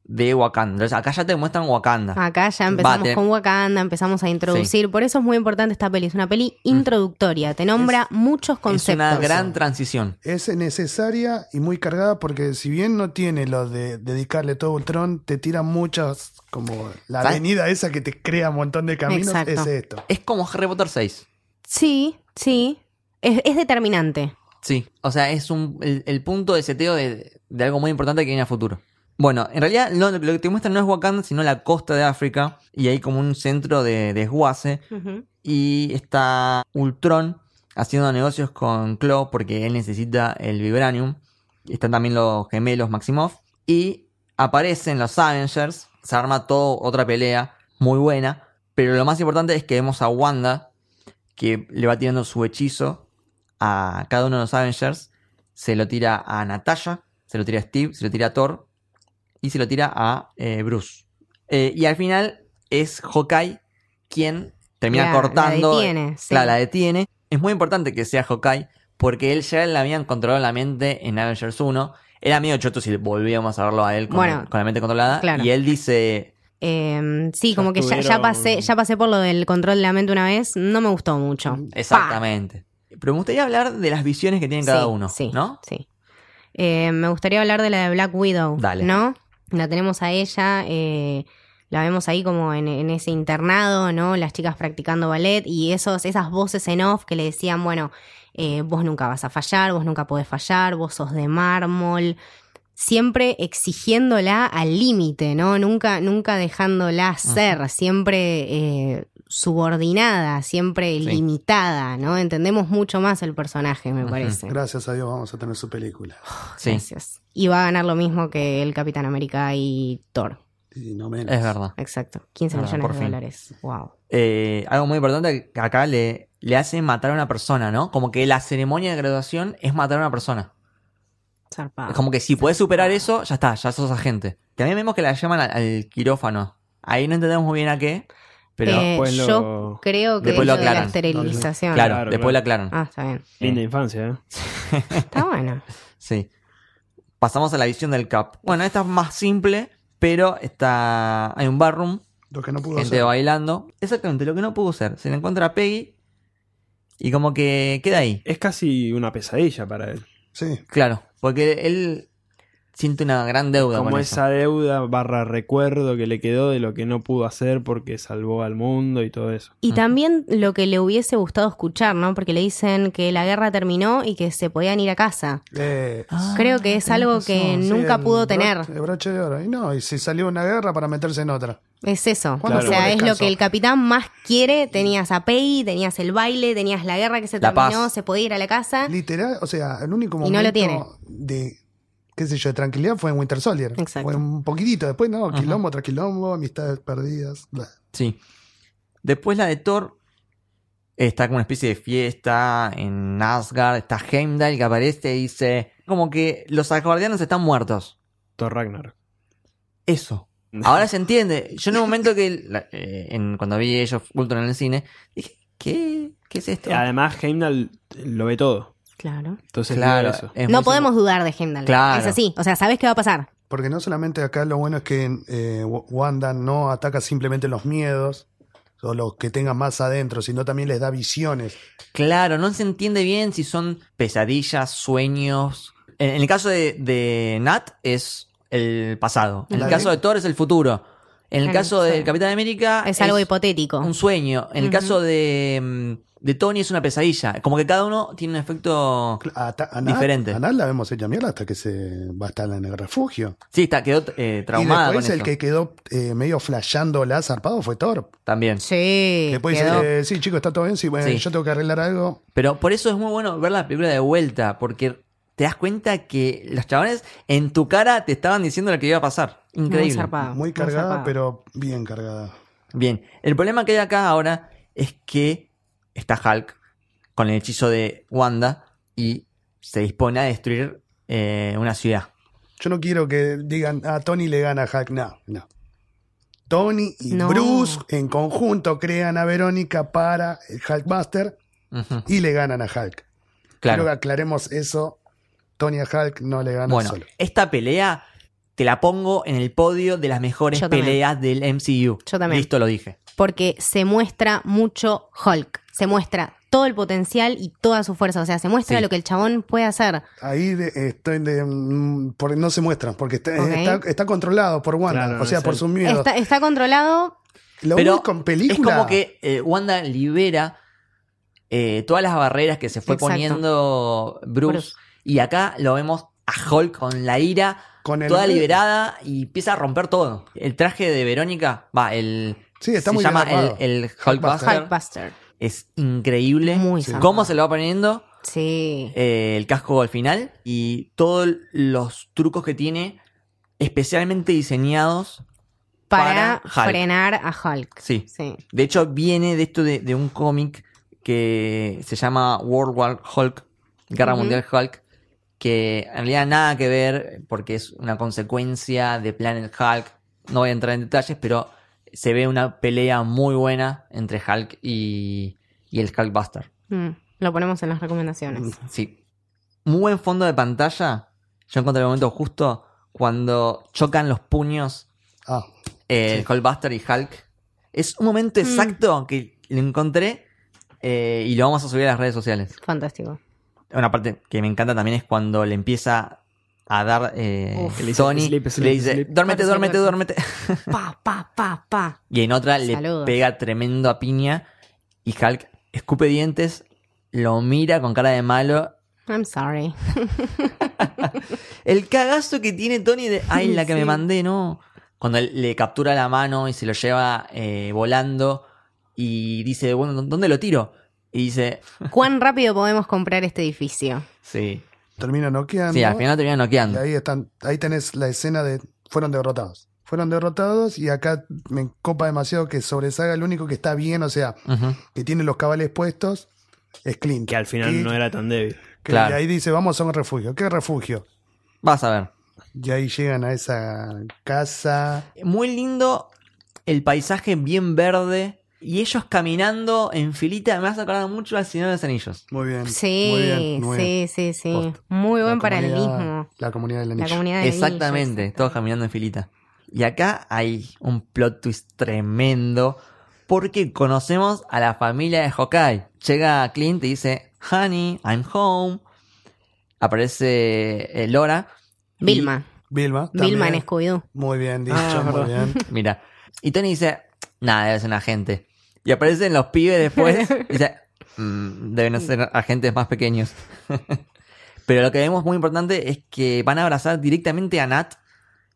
de Wakanda. Entonces acá ya te muestran Wakanda. Acá ya empezamos Bate. con Wakanda, empezamos a introducir. Por eso es muy importante esta peli. Es una peli introductoria. Te nombra muchos es conceptos. una gran transición. Es necesaria y muy cargada porque si bien no tiene lo de dedicarle todo Ultron, te tira muchas, como la ¿Sabes? avenida esa que te crea un montón de caminos, Exacto. es esto. Es como Harry Potter 6. Sí, sí. Es, es determinante. Sí, o sea, es un, el, el punto de seteo de, de algo muy importante que viene a futuro. Bueno, en realidad no, lo que te muestran no es Wakanda, sino la costa de África. Y hay como un centro de desguace. Y está Ultron haciendo negocios con Claw porque él necesita el Vibranium. Están también los gemelos Maximoff. Y aparecen los Avengers. Se arma todo otra pelea muy buena. Pero lo más importante es que vemos a Wanda que le va tirando su hechizo a cada uno de los Avengers. Se lo tira a Natasha, se lo tira a Steve, se lo tira a Thor y se lo tira a eh, Bruce. Eh, y al final es Hawkeye quien termina La- la cortando. detiene, sí. Claro, la detiene. Es muy importante que sea Hawkeye porque él ya le habían controlado la mente en Avengers 1. Era medio choto si volvíamos a verlo a él con, Bueno, con la mente controlada. claro. Y él dice, Eh, sí, como que ya, ya pasé, ya pasé por lo del control de la mente una vez. No me gustó mucho. exactamente. Pero me gustaría hablar de las visiones que tienen Sí, cada uno, sí, ¿no? Sí. Eh, me gustaría hablar de la de Black Widow. Dale. ¿No? La tenemos a ella. eh, la vemos ahí como en, en ese internado, ¿no? Las chicas practicando ballet y esos, esas voces en off que le decían, bueno, eh, vos nunca vas a fallar, vos nunca podés fallar, vos sos de mármol. Siempre exigiéndola al límite, ¿no? Nunca, nunca dejándola ser, siempre eh, subordinada, siempre Sí. limitada, ¿no? Entendemos mucho más el personaje, me parece. Gracias a Dios vamos a tener su película. Sí, Gracias. Y va a ganar lo mismo que el Capitán América y Thor. Y no menos. es verdad. Exacto. 15 Ah, millones por de fin. dólares. Wow. Eh, algo muy importante que acá le, le hace matar a una persona, ¿no? Como que la ceremonia de graduación es matar a una persona. Zarpado. Es como que si puedes superar eso, ya está, ya sos agente. También vemos que la llaman al, al quirófano. Ahí no entendemos muy bien a qué, pero Eh, después lo- Yo creo que Después es lo lo de la aclaran. esterilización. claro, Claro, después la claro. aclaran. Ah, está bien. Linda infancia, ¿eh? Está bueno. Sí. Pasamos a la visión del Cap. Bueno, esta es más simple, pero está hay un barroom, Lo que no pudo gente hacer. bailando. Exactamente, lo que no pudo ser. Se le encuentra a Peggy y como que queda ahí. Es casi una pesadilla para él. Sí. Claro, porque él siente una gran deuda Como con eso. esa deuda barra recuerdo que le quedó de lo que no pudo hacer porque salvó al mundo y todo eso. Y también lo que le hubiese gustado escuchar, ¿no? Porque le dicen que la guerra terminó y que se podían ir a casa. Eh, Ah, Creo que es tenés algo razón. que sí, nunca el pudo tener. El broche de oro. Y no, y si salió una guerra para meterse en otra. Es eso. ¿Cuándo O sea, es lo que el capitán más quiere. Tenías a Peggy, tenías el baile, tenías la guerra que se La terminó, paz. se podía ir a la casa. Literal, o sea, el único Y momento no lo tiene. de, qué sé yo, de tranquilidad fue en Winter Soldier. Exacto. Fue un poquitito, después no, quilombo tras quilombo, amistades perdidas. bla. Sí. Después la de Thor está como una especie de fiesta en Asgard. Está Heimdall que aparece y dice como que los asgardianos están muertos. Thor Ragnar. Eso. Ahora se entiende. Yo en un momento que la- eh, en, cuando vi ellos Ultron en el cine dije ¿qué? ¿Qué es esto? Además, Heimdall lo ve todo. Claro. Entonces, Claro. vio eso. es No podemos dudar de Heimdall. Claro. Es así. O sea, sabes qué va a pasar. Porque no solamente acá lo bueno es que eh, Wanda no ataca simplemente los miedos o los que tengan más adentro, sino también les da visiones. Claro, no se entiende bien si son pesadillas, sueños. En, en el caso de, de Nat es el pasado. En el caso de Thor es el futuro. En el Claro, caso sí. del Capitán América Es algo hipotético. un sueño. En el caso de, mm, de Tony es una pesadilla. Como que cada uno tiene un efecto... A, Ta- a Nat- Diferente. A Nat la vemos hecha mierda hasta que se va a estar en el refugio. Sí, está, quedó eh, Y traumada después con el eso. que quedó eh, medio flasheando la zarpado fue Thor. También. Sí. Después quedó- dice, eh, sí, chicos, está todo bien, sí, bueno, Sí. yo tengo que arreglar algo. Pero por eso es muy bueno ver la película de vuelta, porque te das cuenta que los chavales en tu cara te estaban diciendo lo que iba a pasar. Muy Increíble. zarpado. Muy cargada, pero bien cargada. Bien, el problema que hay acá ahora es que está Hulk con el hechizo de Wanda y se dispone a destruir eh, una ciudad. Yo no quiero que digan, a Tony le gana a Hulk. No, no. Tony y No. Bruce en conjunto crean a Verónica para el Hulkbuster y le ganan a Hulk. Claro. Quiero que aclaremos eso. Tony a Hulk no le gana Bueno, solo. esta pelea te la pongo en el podio de las mejores Yo también. peleas del MCU. Yo también. Listo, lo dije. Porque se muestra mucho Hulk. Se muestra todo el potencial y toda su fuerza. O sea, se muestra Sí. lo que el chabón puede hacer. Ahí de- estoy de, mm, por- no se muestra, porque está, Ok. está, está controlado por Wanda, Claro, o sea, por sus miedos. Está, está controlado. Lo Pero en película. es como que eh, Wanda libera eh, todas las barreras que se fue Exacto. poniendo Bruce, Bruce. Y acá lo vemos a Hulk con la ira Con el- toda liberada y empieza a romper todo. El traje de Verónica, va, el... Sí, está se muy llama bien el, el Hulkbuster. Hulkbuster. Es increíble. Muy. Cómo se lo va poniendo Sí. eh, el casco al final y todos los trucos que tiene especialmente diseñados. para, para Hulk. frenar a Hulk. Sí. Sí. De hecho, viene de esto de, de un cómic que se llama World War Hulk, Guerra. Mundial Hulk, que en realidad nada que ver porque es una consecuencia de Planet Hulk. No voy a entrar en detalles, pero se ve una pelea muy buena entre Hulk y, y el Hulkbuster. Mm, Lo ponemos en las recomendaciones. Sí. Muy buen fondo de pantalla. Yo encontré el momento justo cuando chocan los puños Ah, eh, Hulkbuster y Hulk. Es un momento Mm. exacto que lo encontré eh, y lo vamos a subir a las redes sociales. Fantástico. Una parte que me encanta también es cuando le empieza a dar eh, Uf. Tony, sleep, le dice, sleep. duérmete, duérmete, duerce". duérmete. Pa, pa, pa, pa. y en otra le pega tremendo a piña y Hulk escupe dientes, lo mira con cara de malo. I'm sorry. El cagazo que tiene Tony de, ay, la que Sí. me mandé, no. Cuando él le captura la mano y se lo lleva eh, volando y dice, bueno, ¿dónde lo tiro? Y dice, ¿Cuán rápido podemos comprar este edificio? sí. Termina noqueando. Sí, al final termina Y noqueando. ahí están, ahí tenés la escena de fueron derrotados. Fueron derrotados y acá me copa demasiado que sobresalga el único que está bien, o sea, que tiene los cabales puestos, es Clint. Que al final Que- no era tan débil. que Claro. ahí dice, vamos a un refugio. ¿Qué refugio? Vas a ver. Y ahí llegan a esa casa. Muy lindo el paisaje bien verde y ellos caminando en filita. Me hace acordar mucho al Señor de los Anillos. Muy bien. Sí, muy bien, muy bien. sí, sí, sí. Muy buen La paralelismo. La comunidad del La anillo. comunidad de Exactamente, todos caminando en filita. Y acá hay un plot twist tremendo porque conocemos a la familia de Hawkeye. Llega Clint y dice, Honey, I'm home. Aparece eh, Laura. y- Vilma. Vilma. Vilma en Scooby-Doo. Muy bien dicho, Ah, muy verdad. bien. Mira. Y Tony dice, nada, debe ser un agente. Y aparecen los pibes después. y dice, "Mm, deben ser agentes más pequeños. Pero lo que vemos muy importante es que van a abrazar directamente a Nat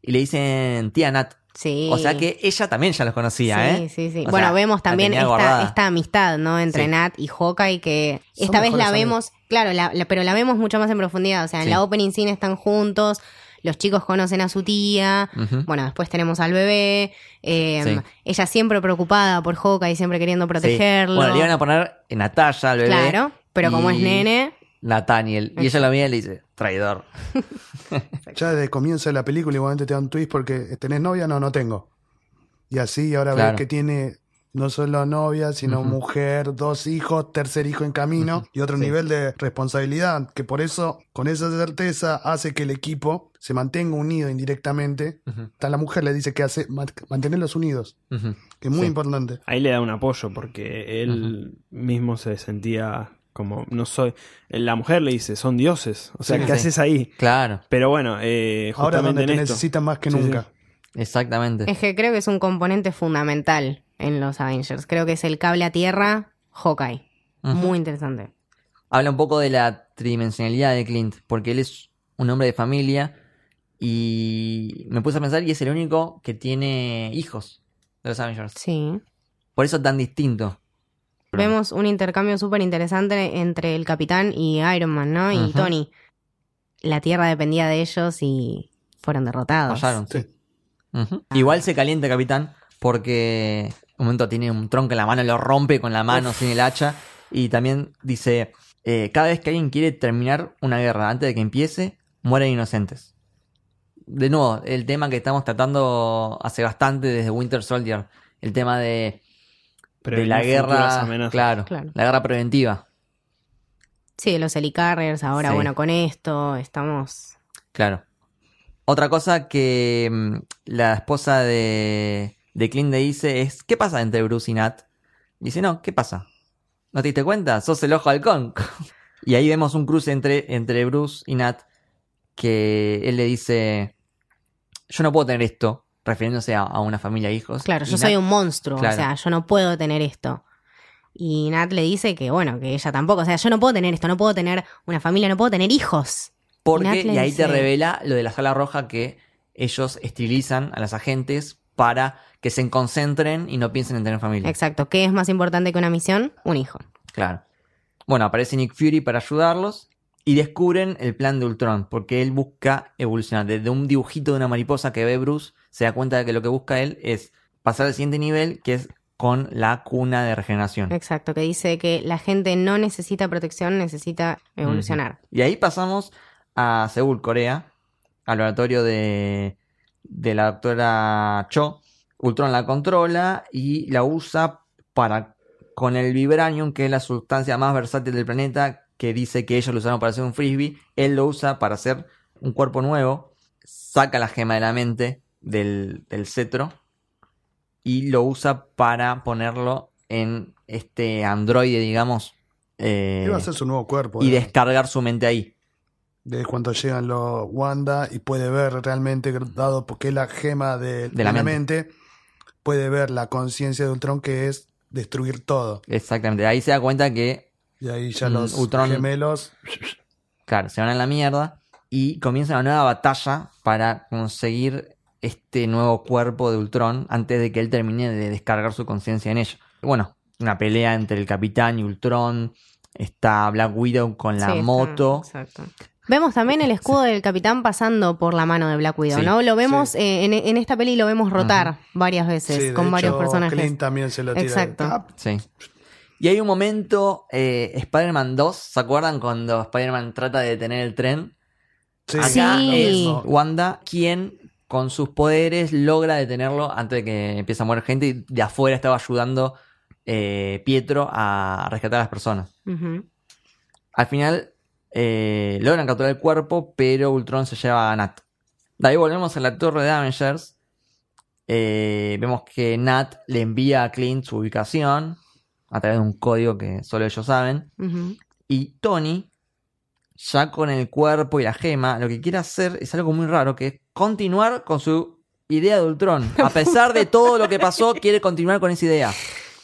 y le dicen tía Nat. Sí. O sea que ella también ya los conocía, sí, ¿eh? sí, sí. O bueno, sea, vemos también esta, amistad, ¿no? Entre Sí. Nat y Hawkeye, que Son esta vez la vemos, claro, la- la- pero la vemos mucho más en profundidad. O sea, en Sí. la opening scene están juntos, los chicos conocen a su tía, bueno, después tenemos al bebé, eh, Sí. ella siempre preocupada por Hawkeye, siempre queriendo Sí. protegerlo. Bueno, le iban a poner Natalia al bebé. Claro, pero como es nene, Nathaniel. Y ella lo mira y le dice, traidor. Ya desde el comienzo de la película igualmente te da un twist porque ¿tenés novia? No, no tengo. Y así ahora Claro. ves que tiene no solo novia, sino mujer, dos hijos, tercer hijo en camino y otro Sí. nivel de responsabilidad que por eso, con esa certeza, hace que el equipo se mantenga unido indirectamente. Hasta la mujer le dice que hace man- mantenerlos unidos, que es muy Sí. importante. Ahí le da un apoyo porque él mismo se sentía como, no soy, la mujer le dice, son dioses, o sea, Sí, ¿qué sí. haces ahí? Claro, Pero bueno, eh, Ahora justamente donde te en esto. necesitan más que Sí, sí. nunca. exactamente. es que creo que es un componente fundamental en los Avengers. Creo que es el cable a tierra, Hawkeye. Muy interesante. Habla un poco de la tridimensionalidad de Clint, porque él es un hombre de familia y me puse a pensar y es el único que tiene hijos de los Avengers. Sí. Por eso tan distinto. Vemos un intercambio súper interesante entre el capitán y Iron Man, ¿no? Y. Tony. La Tierra dependía de ellos y fueron derrotados. Fallaron, sí. Igual se calienta capitán porque un momento tiene un tronco en la mano, lo rompe con la mano sin el hacha y también dice, eh, cada vez que alguien quiere terminar una guerra antes de que empiece, mueren inocentes. De nuevo, el tema que estamos tratando hace bastante desde Winter Soldier, el tema de, de la guerra, claro, Claro. la guerra preventiva, Sí, los helicarriers, ahora Sí. bueno, con esto estamos... claro. Otra cosa que mm, la esposa de, de Clint le dice es, ¿qué pasa entre Bruce y Nat? Dice, no, ¿qué pasa? ¿No te diste cuenta? Sos el ojo halcón. y ahí vemos un cruce entre, entre Bruce y Nat que él le dice, yo no puedo tener esto, refiriéndose a, a una familia de hijos. Claro, Y yo Nat- soy un monstruo, Claro. o sea, yo no puedo tener esto. Y Nat le dice que, bueno, que ella tampoco, o sea, yo no puedo tener esto, no puedo tener una familia, no puedo tener hijos. Porque, y ahí te revela lo de la sala roja que ellos estilizan a las agentes para que se concentren y no piensen en tener familia. Exacto, ¿qué es más importante que una misión? Un hijo. Claro. Bueno, aparece Nick Fury para ayudarlos y descubren el plan de Ultron, porque él busca evolucionar. Desde un dibujito de una mariposa que ve Bruce, se da cuenta de que lo que busca él es pasar al siguiente nivel, que es con la cuna de regeneración. Exacto, que dice que la gente no necesita protección, necesita evolucionar. Y ahí pasamos a Seúl, Corea, al laboratorio de, de la doctora Cho. Ultron la controla y la usa para, con el vibranium, que es la sustancia más versátil del planeta, que dice que ellos lo usaron para hacer un frisbee, él lo usa para hacer un cuerpo nuevo, saca la gema de la mente del, del cetro y lo usa para ponerlo en este androide, digamos. eh, Iba a ser su nuevo cuerpo. y eh. descargar su mente ahí. De cuando llegan los Wanda y puede ver realmente, dado porque es la gema de, De la de mente, puede ver la conciencia de Ultron que es destruir todo. Exactamente. Ahí se da cuenta que, Y ahí ya Mm, los Ultron- gemelos. claro, se van a la mierda y comienza una nueva batalla para conseguir este nuevo cuerpo de Ultron antes de que él termine de descargar su conciencia en ello. Bueno, una pelea entre el capitán y Ultron. Está Black Widow con la Sí, está- moto. exacto. Vemos también el escudo del capitán pasando por la mano de Black Widow, Sí, ¿no? Lo vemos sí. eh, en, en esta peli lo vemos rotar varias veces Sí, de con varios hecho, personajes. Clint también se lo tira. Exacto. Sí. Y hay un momento, eh, Spider-Man 2, ¿se acuerdan cuando Spider-Man trata de detener el tren? Sí, Acá Sí. es Wanda quien con sus poderes logra detenerlo antes de que empiece a morir gente y de afuera estaba ayudando eh, Pietro a rescatar a las personas. Al final eh, logran capturar el cuerpo, pero Ultron se lleva a Nat. De ahí volvemos a la torre de Avengers. Eh, vemos que Nat le envía a Clint su ubicación a través de un código que solo ellos saben. Y Tony, ya con el cuerpo y la gema, lo que quiere hacer es algo muy raro, que es continuar con su idea de Ultron. A pesar de todo lo que pasó, quiere continuar con esa idea.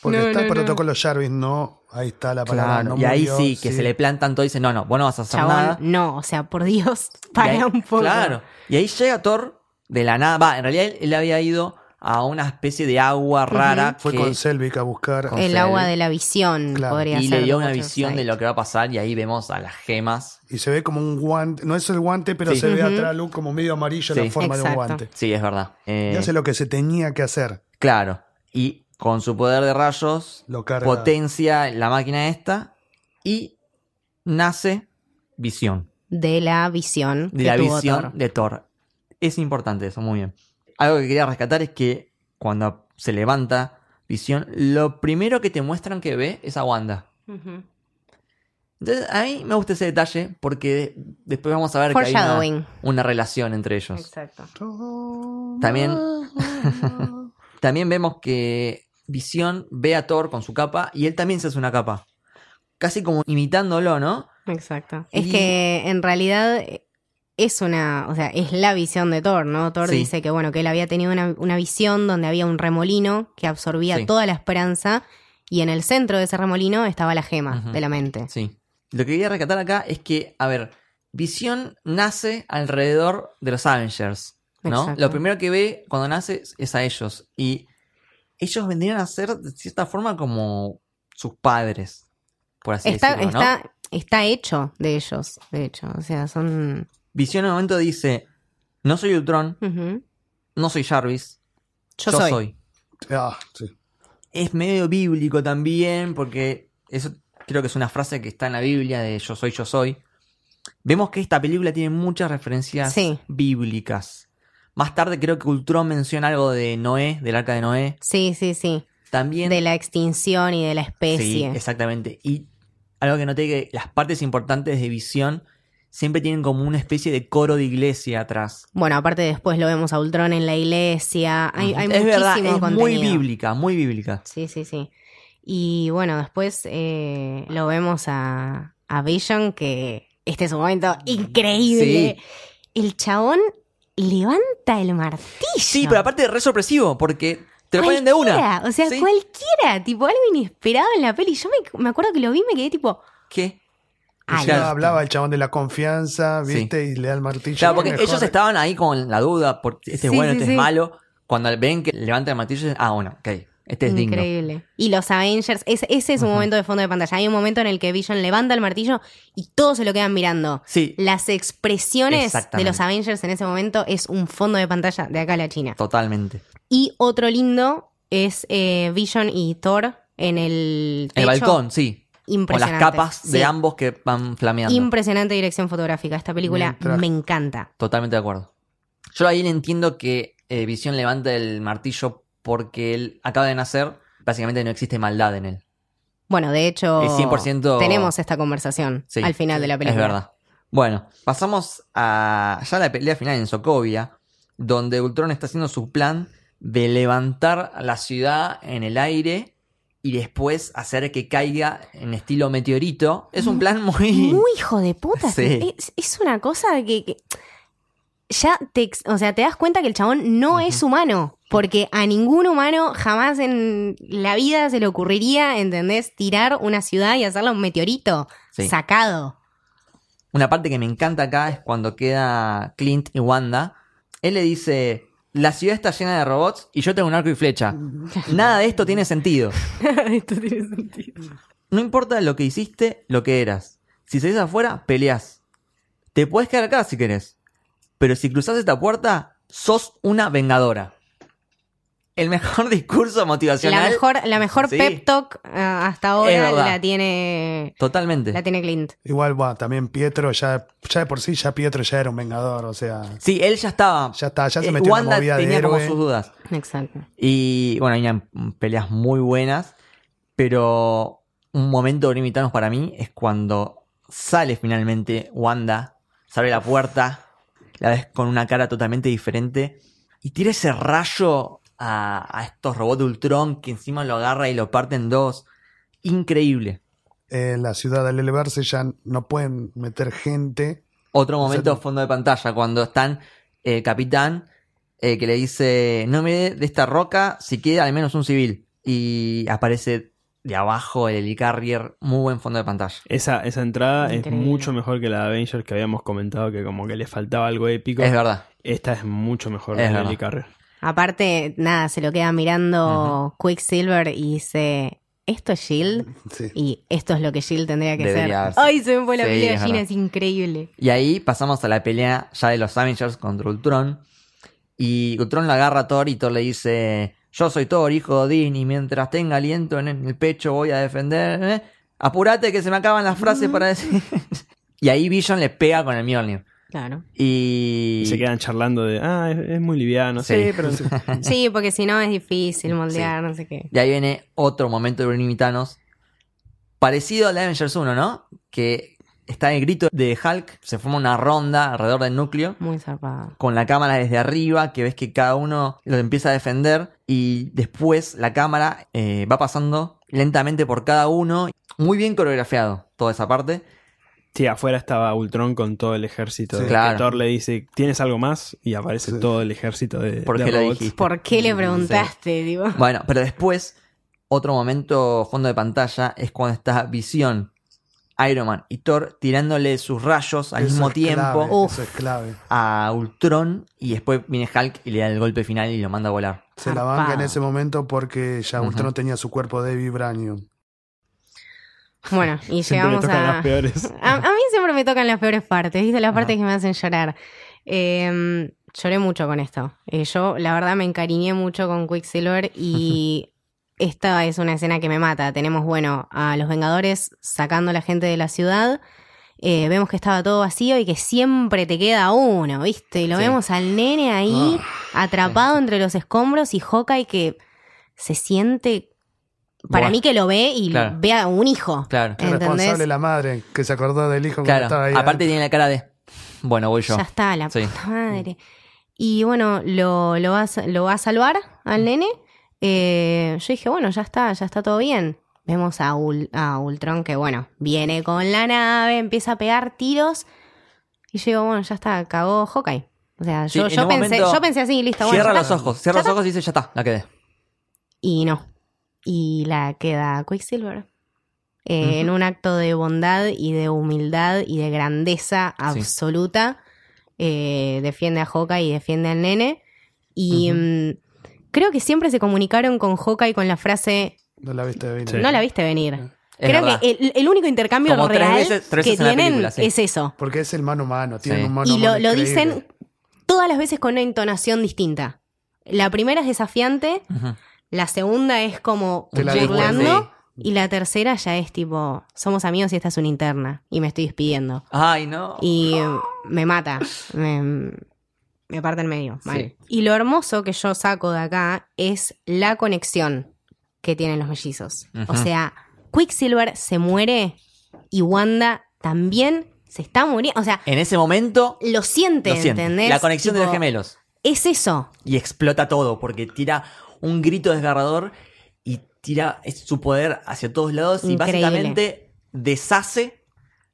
Porque No, está el no, no. protocolo Jarvis, no. Ahí está la palabra. Claro, no y ahí murió, sí, que se le plantan todo y dice, no, no, vos no vas a hacer Chabón, nada. no, o sea, por Dios, para ahí- un poco. Claro. Y ahí llega Thor de la nada. Va, en realidad él, él había ido a una especie de agua rara Fue que- con Selvig a buscar. Con- El agua de la visión Claro. podría y ser. le dio una visión de lo que va a pasar y ahí vemos a las gemas. Y se ve como un guante. No es el guante, pero Sí. se ve Ujú. atrás Luke como medio amarillo Sí. la forma de un Exacto. guante. Sí, es verdad. Eh, Y hace lo que se tenía que hacer. Claro. Y con su poder de rayos Lo carga. potencia la máquina esta y nace visión. De la visión. De que la tuvo visión Thor. de Thor. Es importante eso, muy bien. Algo que quería rescatar es que cuando se levanta visión, lo primero que te muestran que ve es a Wanda. Entonces, a mí me gusta ese detalle porque después vamos a ver que hay una, una relación entre ellos. Exacto. También, también vemos que Visión ve a Thor con su capa y él también se hace una capa. Casi como imitándolo, ¿no? Exacto. Y- Es que en realidad es una, o sea, es la visión de Thor, ¿no? Thor Sí. dice que bueno, que él había tenido una, una visión donde había un remolino que absorbía Sí. toda la esperanza y en el centro de ese remolino estaba la gema de la mente. Sí. Lo que quería rescatar acá es que, a ver, Visión nace alrededor de los Avengers, ¿no? Exacto. Lo primero que ve cuando nace es a ellos. Y ellos vendrían a ser, de cierta forma, como sus padres, por así Está, decirlo, ¿no? está, está hecho de ellos, de hecho. O sea, son. Visión en un momento dice, no soy Ultron, no soy Jarvis, Yo, yo, soy. soy. Ah, sí. Es medio bíblico también, porque eso creo que es una frase que está en la Biblia de yo soy, yo soy. Vemos que esta película tiene muchas referencias Sí. bíblicas. Más tarde creo que Ultron menciona algo de Noé, del arca de Noé. Sí, sí, sí. También. De la extinción y de la Sí, especie. exactamente. Y algo que noté que las partes importantes de visión siempre tienen como una especie de coro de iglesia atrás. Bueno, aparte después lo vemos a Ultron en la iglesia. Hay, hay es verdad, muchísimo es contenido. muy bíblica, muy bíblica. Sí, sí, sí. Y bueno, después eh, lo vemos a, a Vision, que este es un momento increíble. El chabón levanta el martillo. Sí, pero aparte re sorpresivo, porque te lo ponen de una. Cualquiera, O sea, Sí. cualquiera, tipo algo inesperado en la peli. Yo me, me acuerdo que lo vi y me quedé tipo, ¿Qué? Ya hablaba el chabón de la confianza, ¿viste? Y le da el martillo. Claro, porque Mejor. ellos estaban ahí con la duda, porque este es Sí, bueno, este sí. es malo. Cuando ven que levanta el martillo, dicen, ah, bueno, ok, este es digno. Increíble. Y los Avengers, ese, ese es un momento de fondo de pantalla. Hay un momento en el que Vision levanta el martillo y todos se lo quedan mirando. Sí, Las expresiones de los Avengers en ese momento es un fondo de pantalla de acá a la China. totalmente. Y otro lindo es eh, Vision y Thor en el El techo. balcón, sí. Con las Impresionante. capas de Sí. ambos que van flameando. Impresionante dirección fotográfica. Esta película Mientras- me encanta. Totalmente de acuerdo. Yo ahí entiendo que eh, Visión levanta el martillo porque él acaba de nacer. Básicamente no existe maldad en él. Bueno, de hecho, Es 100% tenemos esta conversación Sí, al final de la película. Es verdad. Bueno, pasamos a ya la pelea final en Sokovia, donde Ultron está haciendo su plan de levantar la ciudad en el aire y después hacer que caiga en estilo meteorito. Es un plan muy... Muy hijo de puta. Sí. Es, es una cosa que, que ya te, o sea, te das cuenta que el chabón no es humano. Porque a ningún humano jamás en la vida se le ocurriría, ¿entendés? Tirar una ciudad y hacerla un meteorito Sí. sacado. Una parte que me encanta acá es cuando queda Clint y Wanda. Él le dice, la ciudad está llena de robots y yo tengo un arco y flecha. Nada de esto tiene sentido. Esto tiene sentido. No importa lo que hiciste, lo que eras. Si salís afuera, peleás. Te puedes quedar acá si querés. Pero si cruzás esta puerta, sos una vengadora. El mejor discurso motivacional. La mejor, la mejor Sí. pep talk ah, hasta ahora la tiene, Totalmente. la tiene Clint. Igual, bueno, también Pietro, ya, ya de por sí, ya Pietro ya era un vengador, o sea, Sí, él ya estaba. ya está, ya se eh, metió en la movida de tenía como héroe. sus dudas. Exacto. Y bueno, hay peleas muy buenas. Pero un momento de Thanos para mí es cuando sale finalmente Wanda, se abre la puerta, la ves con una cara totalmente diferente y tira ese rayo a, a estos robots de Ultron que encima lo agarra y lo parte en dos. Increíble. En la ciudad al elevarse ya no pueden meter gente. Otro momento fondo de pantalla, cuando están eh, Capitán eh, que le dice, no me dé de esta roca si queda al menos un civil. Y aparece de abajo el Helicarrier, muy buen fondo de pantalla. Esa, esa entrada Increíble. es mucho mejor que la de Avengers que habíamos comentado que como que le faltaba algo épico. Es verdad. Esta es mucho mejor Es que la verdad. Aparte, nada, se lo queda mirando Quicksilver y dice, ¿esto es Shield? Sí. Y esto es lo que Shield tendría que Debería ser. Ay, se me fue la Sí, piel de verdad. es increíble. Y ahí pasamos a la pelea ya de los Avengers contra Ultron. Y Ultron la agarra a Thor y Thor le dice, yo soy Thor, hijo de Odín, y mientras tenga aliento en el pecho voy a defender. ¿eh? Apurate que se me acaban las frases para decir... y ahí Vision le pega con el Mjolnir. Claro. Y... Y se quedan charlando de, ah, es, es muy liviano. Sí. Sí, pero Sí, porque si no es difícil moldear, no sé qué. Y ahí viene otro momento de Thanos. Parecido al de Avengers 1, ¿no? Que está el grito de Hulk, se forma una ronda alrededor del núcleo. Muy zarpado. Con la cámara desde arriba, que ves que cada uno lo empieza a defender. Y después la cámara eh, va pasando lentamente por cada uno. Muy bien coreografiado toda esa parte. Sí, afuera estaba Ultron con todo el ejército. Sí. de- Claro. Thor le dice, ¿tienes algo más? Y aparece Sí. todo el ejército de, ¿Por de qué lo robots. dijiste? ¿Por qué le preguntaste, digo? Bueno, pero después, otro momento fondo de pantalla es cuando está Visión, Iron Man y Thor tirándole sus rayos al Eso mismo es tiempo. clave, Uf. eso es clave. a Ultron y después viene Hulk y le da el golpe final y lo manda a volar. Se la banca en ese momento porque ya. Ultron tenía su cuerpo de vibranium. Bueno, y llegamos tocan a... las peores. a... a mí siempre me tocan las peores partes, ¿viste? Las partes que me hacen llorar. Eh, lloré mucho con esto. Eh, yo, la verdad, me encariñé mucho con Quicksilver y esta es una escena que me mata. Tenemos, bueno, a los Vengadores sacando a la gente de la ciudad. Eh, vemos que estaba todo vacío y que siempre te queda uno, ¿viste? Y lo Sí. vemos al nene ahí atrapado entre los escombros y Hawkeye que se siente... Para Buah. mí que lo ve y Claro. ve a un hijo. Claro, Qué ¿Entendés? responsable la madre que se acordó del hijo cuando claro. estaba ahí. Aparte tiene la cara de, bueno, voy yo. Ya está, la Sí. puta madre. Y bueno, lo, lo, va, a, sa- lo va a salvar al nene. Eh, yo dije, bueno, ya está, ya está todo bien. Vemos a, Ul- a Ultron que, bueno, viene con la nave, empieza a pegar tiros. Y yo digo, bueno, ya está, cagó Hawkeye. O sea, Sí, yo, en yo un pensé, momento yo pensé así, listo, bueno. Cierra ya los está. ojos, cierra Ya los ojos y dice, ya está, la quedé. Y no. Y la queda Quicksilver. Eh, En un acto de bondad y de humildad y de grandeza Sí. absoluta. eh, defiende a Hawkeye y defiende al nene. Y mm, creo que siempre se comunicaron con Hawkeye con la frase No la viste venir. Sí. no la viste venir. Es creo verdad. que el, el único intercambio Como tres real veces- tres que veces tienen película, sí. es eso. Porque es el mano a mano, tienen Sí. un mano Y lo, mano lo increíble. dicen todas las veces con una entonación distinta. La primera es desafiante. La segunda es como Te la burlando. Y la tercera ya es tipo, somos amigos y esta es una interna. Y me estoy despidiendo. Ay, no. Y me mata. Me, me parte en medio. Mal. Sí. Y lo hermoso que yo saco de acá es la conexión que tienen los mellizos. O sea, Quicksilver se muere y Wanda también se está muriendo. O sea, En ese momento, lo siente, lo siente. ¿entendés? La conexión de los gemelos. Es eso. Y explota todo, porque tira un grito desgarrador y tira su poder hacia todos lados y básicamente deshace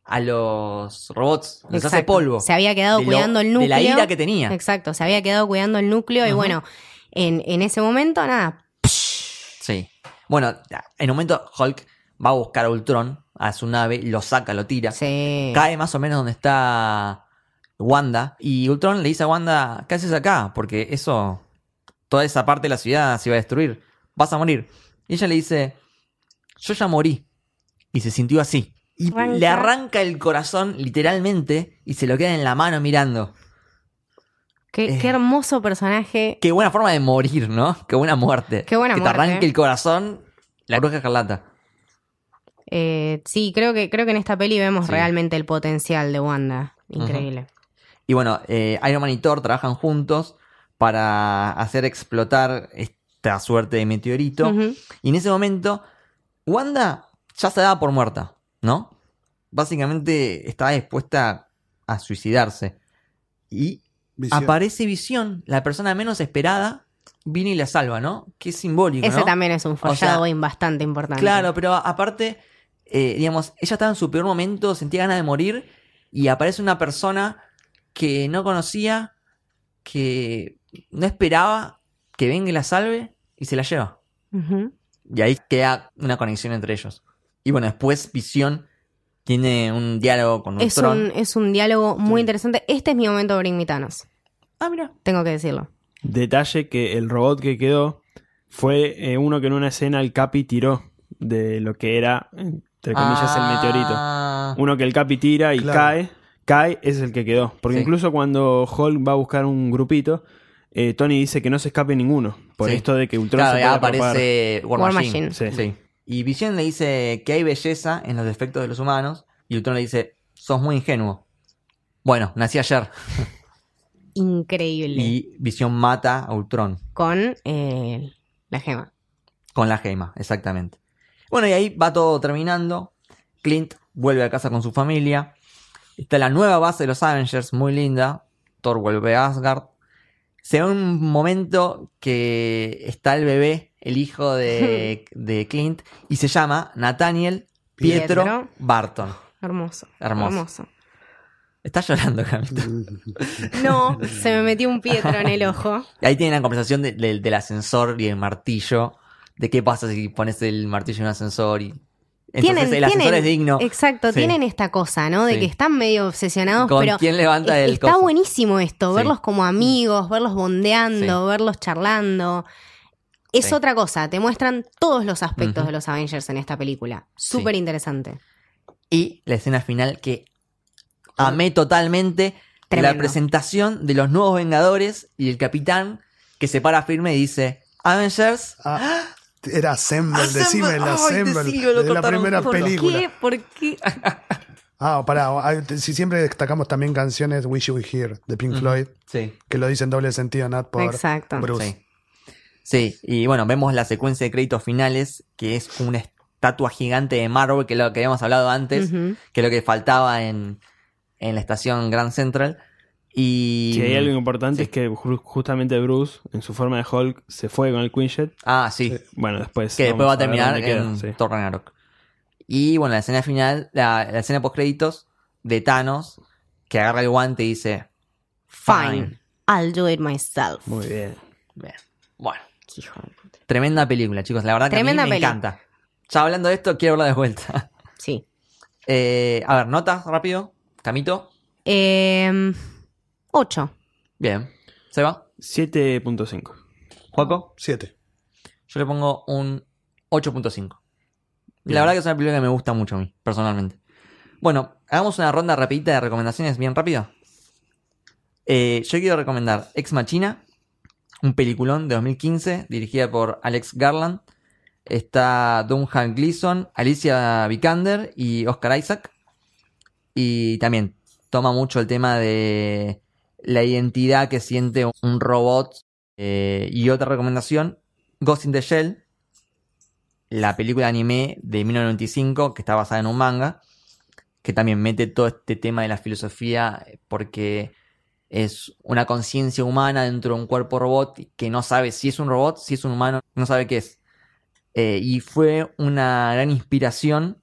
a los robots. Les hace Exacto. polvo. Se había quedado De lo- cuidando el núcleo. De la ira que tenía. Exacto, se había quedado cuidando el núcleo y bueno, en, en ese momento, nada, Sí. Bueno, en un momento Hulk va a buscar a Ultron, a su nave, lo saca, lo tira. se... Cae más o menos donde está Wanda. Y Ultron le dice a Wanda, ¿qué haces acá? Porque eso, toda esa parte de la ciudad se iba a destruir. Vas a morir. Y ella le dice, yo ya morí. Y se sintió así. Y Arranca. le arranca el corazón literalmente y se lo queda en la mano mirando. Qué, Eh. qué hermoso personaje. Qué buena forma de morir, ¿no? Qué buena muerte. Qué buena que muerte. te arranque el corazón la bruja escarlata. Eh, sí, creo que, creo que en esta peli vemos Sí. realmente el potencial de Wanda. Increíble. Y bueno, eh, Iron Man y Thor trabajan juntos para hacer explotar esta suerte de meteorito. Y en ese momento, Wanda ya se daba por muerta, ¿no? Básicamente estaba dispuesta a suicidarse. Y Visión. aparece Visión, la persona menos esperada, viene y la salva, ¿no? Qué simbólico, Ese ¿no? también es un sea, foreshadowing bastante importante. Claro, pero aparte, eh, digamos, ella estaba en su peor momento, sentía ganas de morir y aparece una persona que no conocía, que no esperaba que venga y la salve y se la lleva. Y ahí queda una conexión entre ellos. Y bueno, después Visión tiene un diálogo con Es Ultron. un, es un diálogo muy interesante. Este es mi momento Bring Me Thanos. Ah, mira. Tengo que decirlo. Detalle que el robot que quedó fue eh, uno que en una escena el Capi tiró de lo que era, entre comillas, el meteorito. Ah, Uno que el Capi tira y Claro. cae, cae, es el que quedó. Porque Sí. incluso cuando Hulk va a buscar un grupito, eh, Tony dice que no se escape ninguno. Por Sí. esto de que Ultron Claro, se ya puede aparece War, War Machine. Machine. Sí. Sí. Y Visión le dice que hay belleza en los defectos de los humanos. Y Ultron le dice, sos muy ingenuo. Bueno, nací ayer. Increíble. Y Visión mata a Ultron Con eh, la gema. con la gema, exactamente. Bueno, y ahí va todo terminando. Clint vuelve a casa con su familia. Está la nueva base de los Avengers, muy linda. Thor vuelve a Asgard. Se ve un momento que está el bebé, el hijo de, de Clint, y se llama Nathaniel Pietro, Pietro. Barton. Hermoso. Hermoso. Está llorando, Camito. No, se me metió un pietro en el ojo. Y ahí tienen la conversación de- de- del ascensor y el martillo. De qué pasa si pones el martillo en un ascensor y. Entonces Tienen- el tienen- es digno. Exacto, Sí. tienen esta cosa, ¿no? De Sí. que están medio obsesionados, ¿Con pero quién levanta es- el está coso? buenísimo esto, Sí. verlos como amigos, verlos bondeando, verlos charlando. Es Sí. otra cosa, te muestran todos los aspectos de los Avengers en esta película. Súper interesante. Y la escena final que amé totalmente. Tremendo. La presentación de los nuevos Vengadores y el capitán que se para firme y dice: Avengers. Ah, era Assemble, Assemble. decime el Assemble. de la primera por- película. ¿Qué? ¿Por qué? Ah, pará, si siempre destacamos también canciones Wish You Were Here de Pink Floyd, Sí. que lo dicen doble sentido, Nat, por Exacto. Bruce. Sí. Sí, y bueno, vemos la secuencia de créditos finales, que es una estatua gigante de Marvel, que es lo que habíamos hablado antes, que es lo que faltaba en, en la estación Grand Central. Y. Si hay algo importante Sí. es que ju- justamente Bruce, en su forma de Hulk, se fue con el Quinjet. Ah, sí. Bueno, después. que después va a terminar queda, en sí. Thor Ragnarok. Y bueno, la escena final, la, la escena post créditos de Thanos, que agarra el guante y dice: Fine. I'll do it myself. Muy bien. Bien. Bueno, tremenda película, chicos. La verdad que Tremenda a mí me peli. encanta. Ya hablando de esto, quiero hablar de vuelta. Sí. Eh, a ver, notas rápido. Camito. Eh, ocho. Bien. ¿Seba? 7.5. ¿Juaco? Siete. Yo le pongo un 8.5. Bien. La verdad que es una película que me gusta mucho a mí, personalmente. Bueno, hagamos una ronda rapidita de recomendaciones bien rápido. Eh, yo quiero recomendar Ex Machina, un peliculón de 2015 dirigida por Alex Garland. Está Duncan Gleason, Alicia Vikander y Oscar Isaac. Y también toma mucho el tema de la identidad que siente un robot. Eh, y otra recomendación, Ghost in the Shell, la película de anime de 1995 que está basada en un manga, que también mete todo este tema de la filosofía porque es una conciencia humana dentro de un cuerpo robot que no sabe si es un robot, si es un humano, no sabe qué es. Eh, y fue una gran inspiración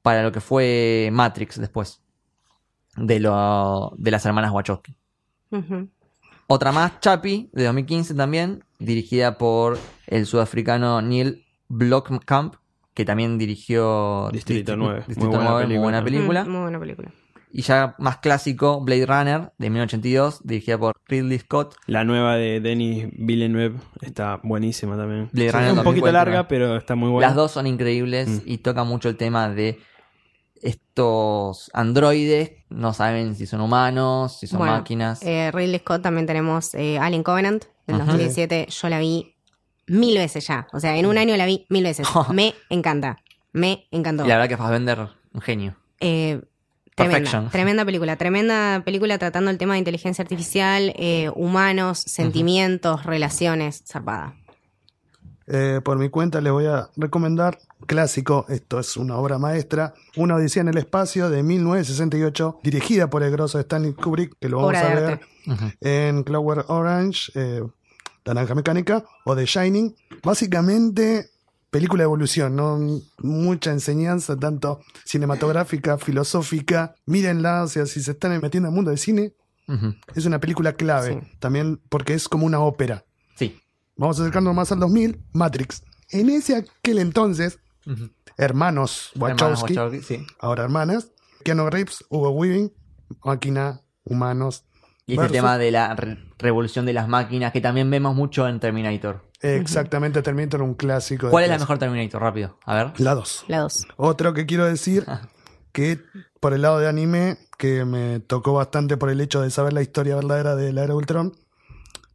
para lo que fue Matrix después, de, lo, de las hermanas Wachowski. Otra más, Chappie, de 2015 también, dirigida por el sudafricano Neil Blomkamp, que también dirigió Distrito Distri- 9. Distrito Muy buena 9, muy película. buena película. Mm, muy buena película. Y ya más clásico, Blade Runner, de 1982, dirigida por Ridley Scott. La nueva de Denis Villeneuve está buenísima también. Blade Sí, Runner un poquito 2049. larga, pero está muy buena. Las dos son increíbles Mm. y toca mucho el tema de estos androides no saben si son humanos, si son Bueno, máquinas. Eh, Ridley Scott también tenemos eh, Alien Covenant del Ajá. 2017. Yo la vi mil veces ya. O sea, en un año la vi mil veces. Me encanta. Me encantó. y la verdad que Fassbender, un genio. Eh, tremenda, Perfection. tremenda película. Tremenda película tratando el tema de inteligencia artificial, eh, humanos, sentimientos, relaciones. Zarpada. Eh, por mi cuenta les voy a recomendar clásico, esto es una obra maestra, Una Odisea en el Espacio de 1968, dirigida por el grosso Stanley Kubrick, que lo vamos Obra a ver en Clover Orange, eh, Naranja Mecánica o The Shining. Básicamente, película de evolución, ¿no? mucha enseñanza, tanto cinematográfica, filosófica. Mírenla, o sea, si se están metiendo en el mundo del cine, es una película clave, Sí. también porque es como una ópera. Vamos acercándonos más al 2000, Matrix. En ese aquel entonces, hermanos Hermanos Wachowski, Wachowski, sí. ahora hermanas, Keanu Reeves, Hugo Weaving, máquina, humanos. Y este versus- tema de la re- revolución de las máquinas que también vemos mucho en Terminator. Exactamente, Terminator, un clásico. de ¿Cuál es la mejor Terminator? Rápido, a ver. La 2. La dos. Otro que quiero decir, que por el lado de anime, que me tocó bastante por el hecho de saber la historia verdadera de la era Ultron,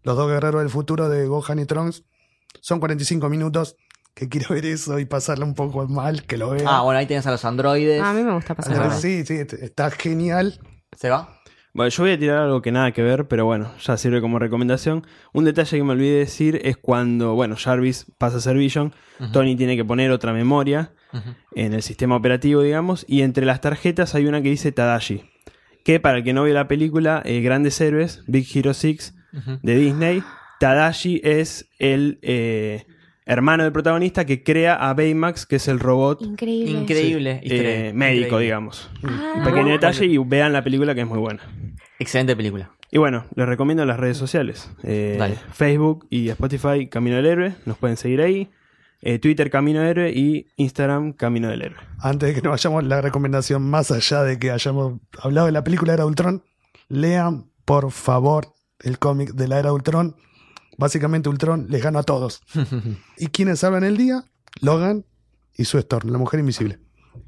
los dos guerreros del futuro de Gohan y Trunks, son 45 minutos, que quiero ver eso y pasarle un poco mal, que lo vea. Ah, bueno, ahí tienes a los androides. A mí me gusta Ah, pasar. sí, sí, está genial. ¿Se va? Bueno, yo voy a tirar algo que nada que ver, pero bueno, ya sirve como recomendación. Un detalle que me olvidé decir es cuando, bueno, Jarvis pasa a ser Vision, Tony tiene que poner otra memoria en el sistema operativo, digamos, y entre las tarjetas hay una que dice Tadashi, que para el que no vio la película, eh, Grandes Héroes, Big Hero 6 De Disney, Tadashi es el eh, hermano del protagonista que crea a Baymax, que es el robot Increíble. Increíble. eh, médico, increíble. digamos. Ah, Un pequeño detalle y vean la película que es muy buena. Excelente película. Y bueno, les recomiendo las redes sociales. Eh. Facebook y Spotify Camino del Héroe, nos pueden seguir ahí. Eh, Twitter Camino del Héroe y Instagram Camino del Héroe. Antes de que nos vayamos, la recomendación más allá de que hayamos hablado de la película Era Ultron, lean por favor el cómic de la Era Ultron. Básicamente Ultron les gana a todos. ¿Y quiénes salvan el día? Logan y su Storm, la mujer invisible.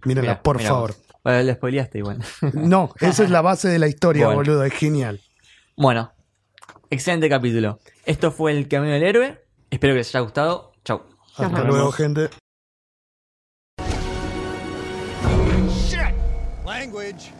Mírenla, Mirá, por mirá favor. vos. Bueno, le spoileaste igual. No, esa es la base de la historia, Bueno. boludo, es genial. bueno, excelente capítulo. Esto fue El Camino del Héroe. Espero que les haya gustado. Chau. Hasta luego, gente. Language.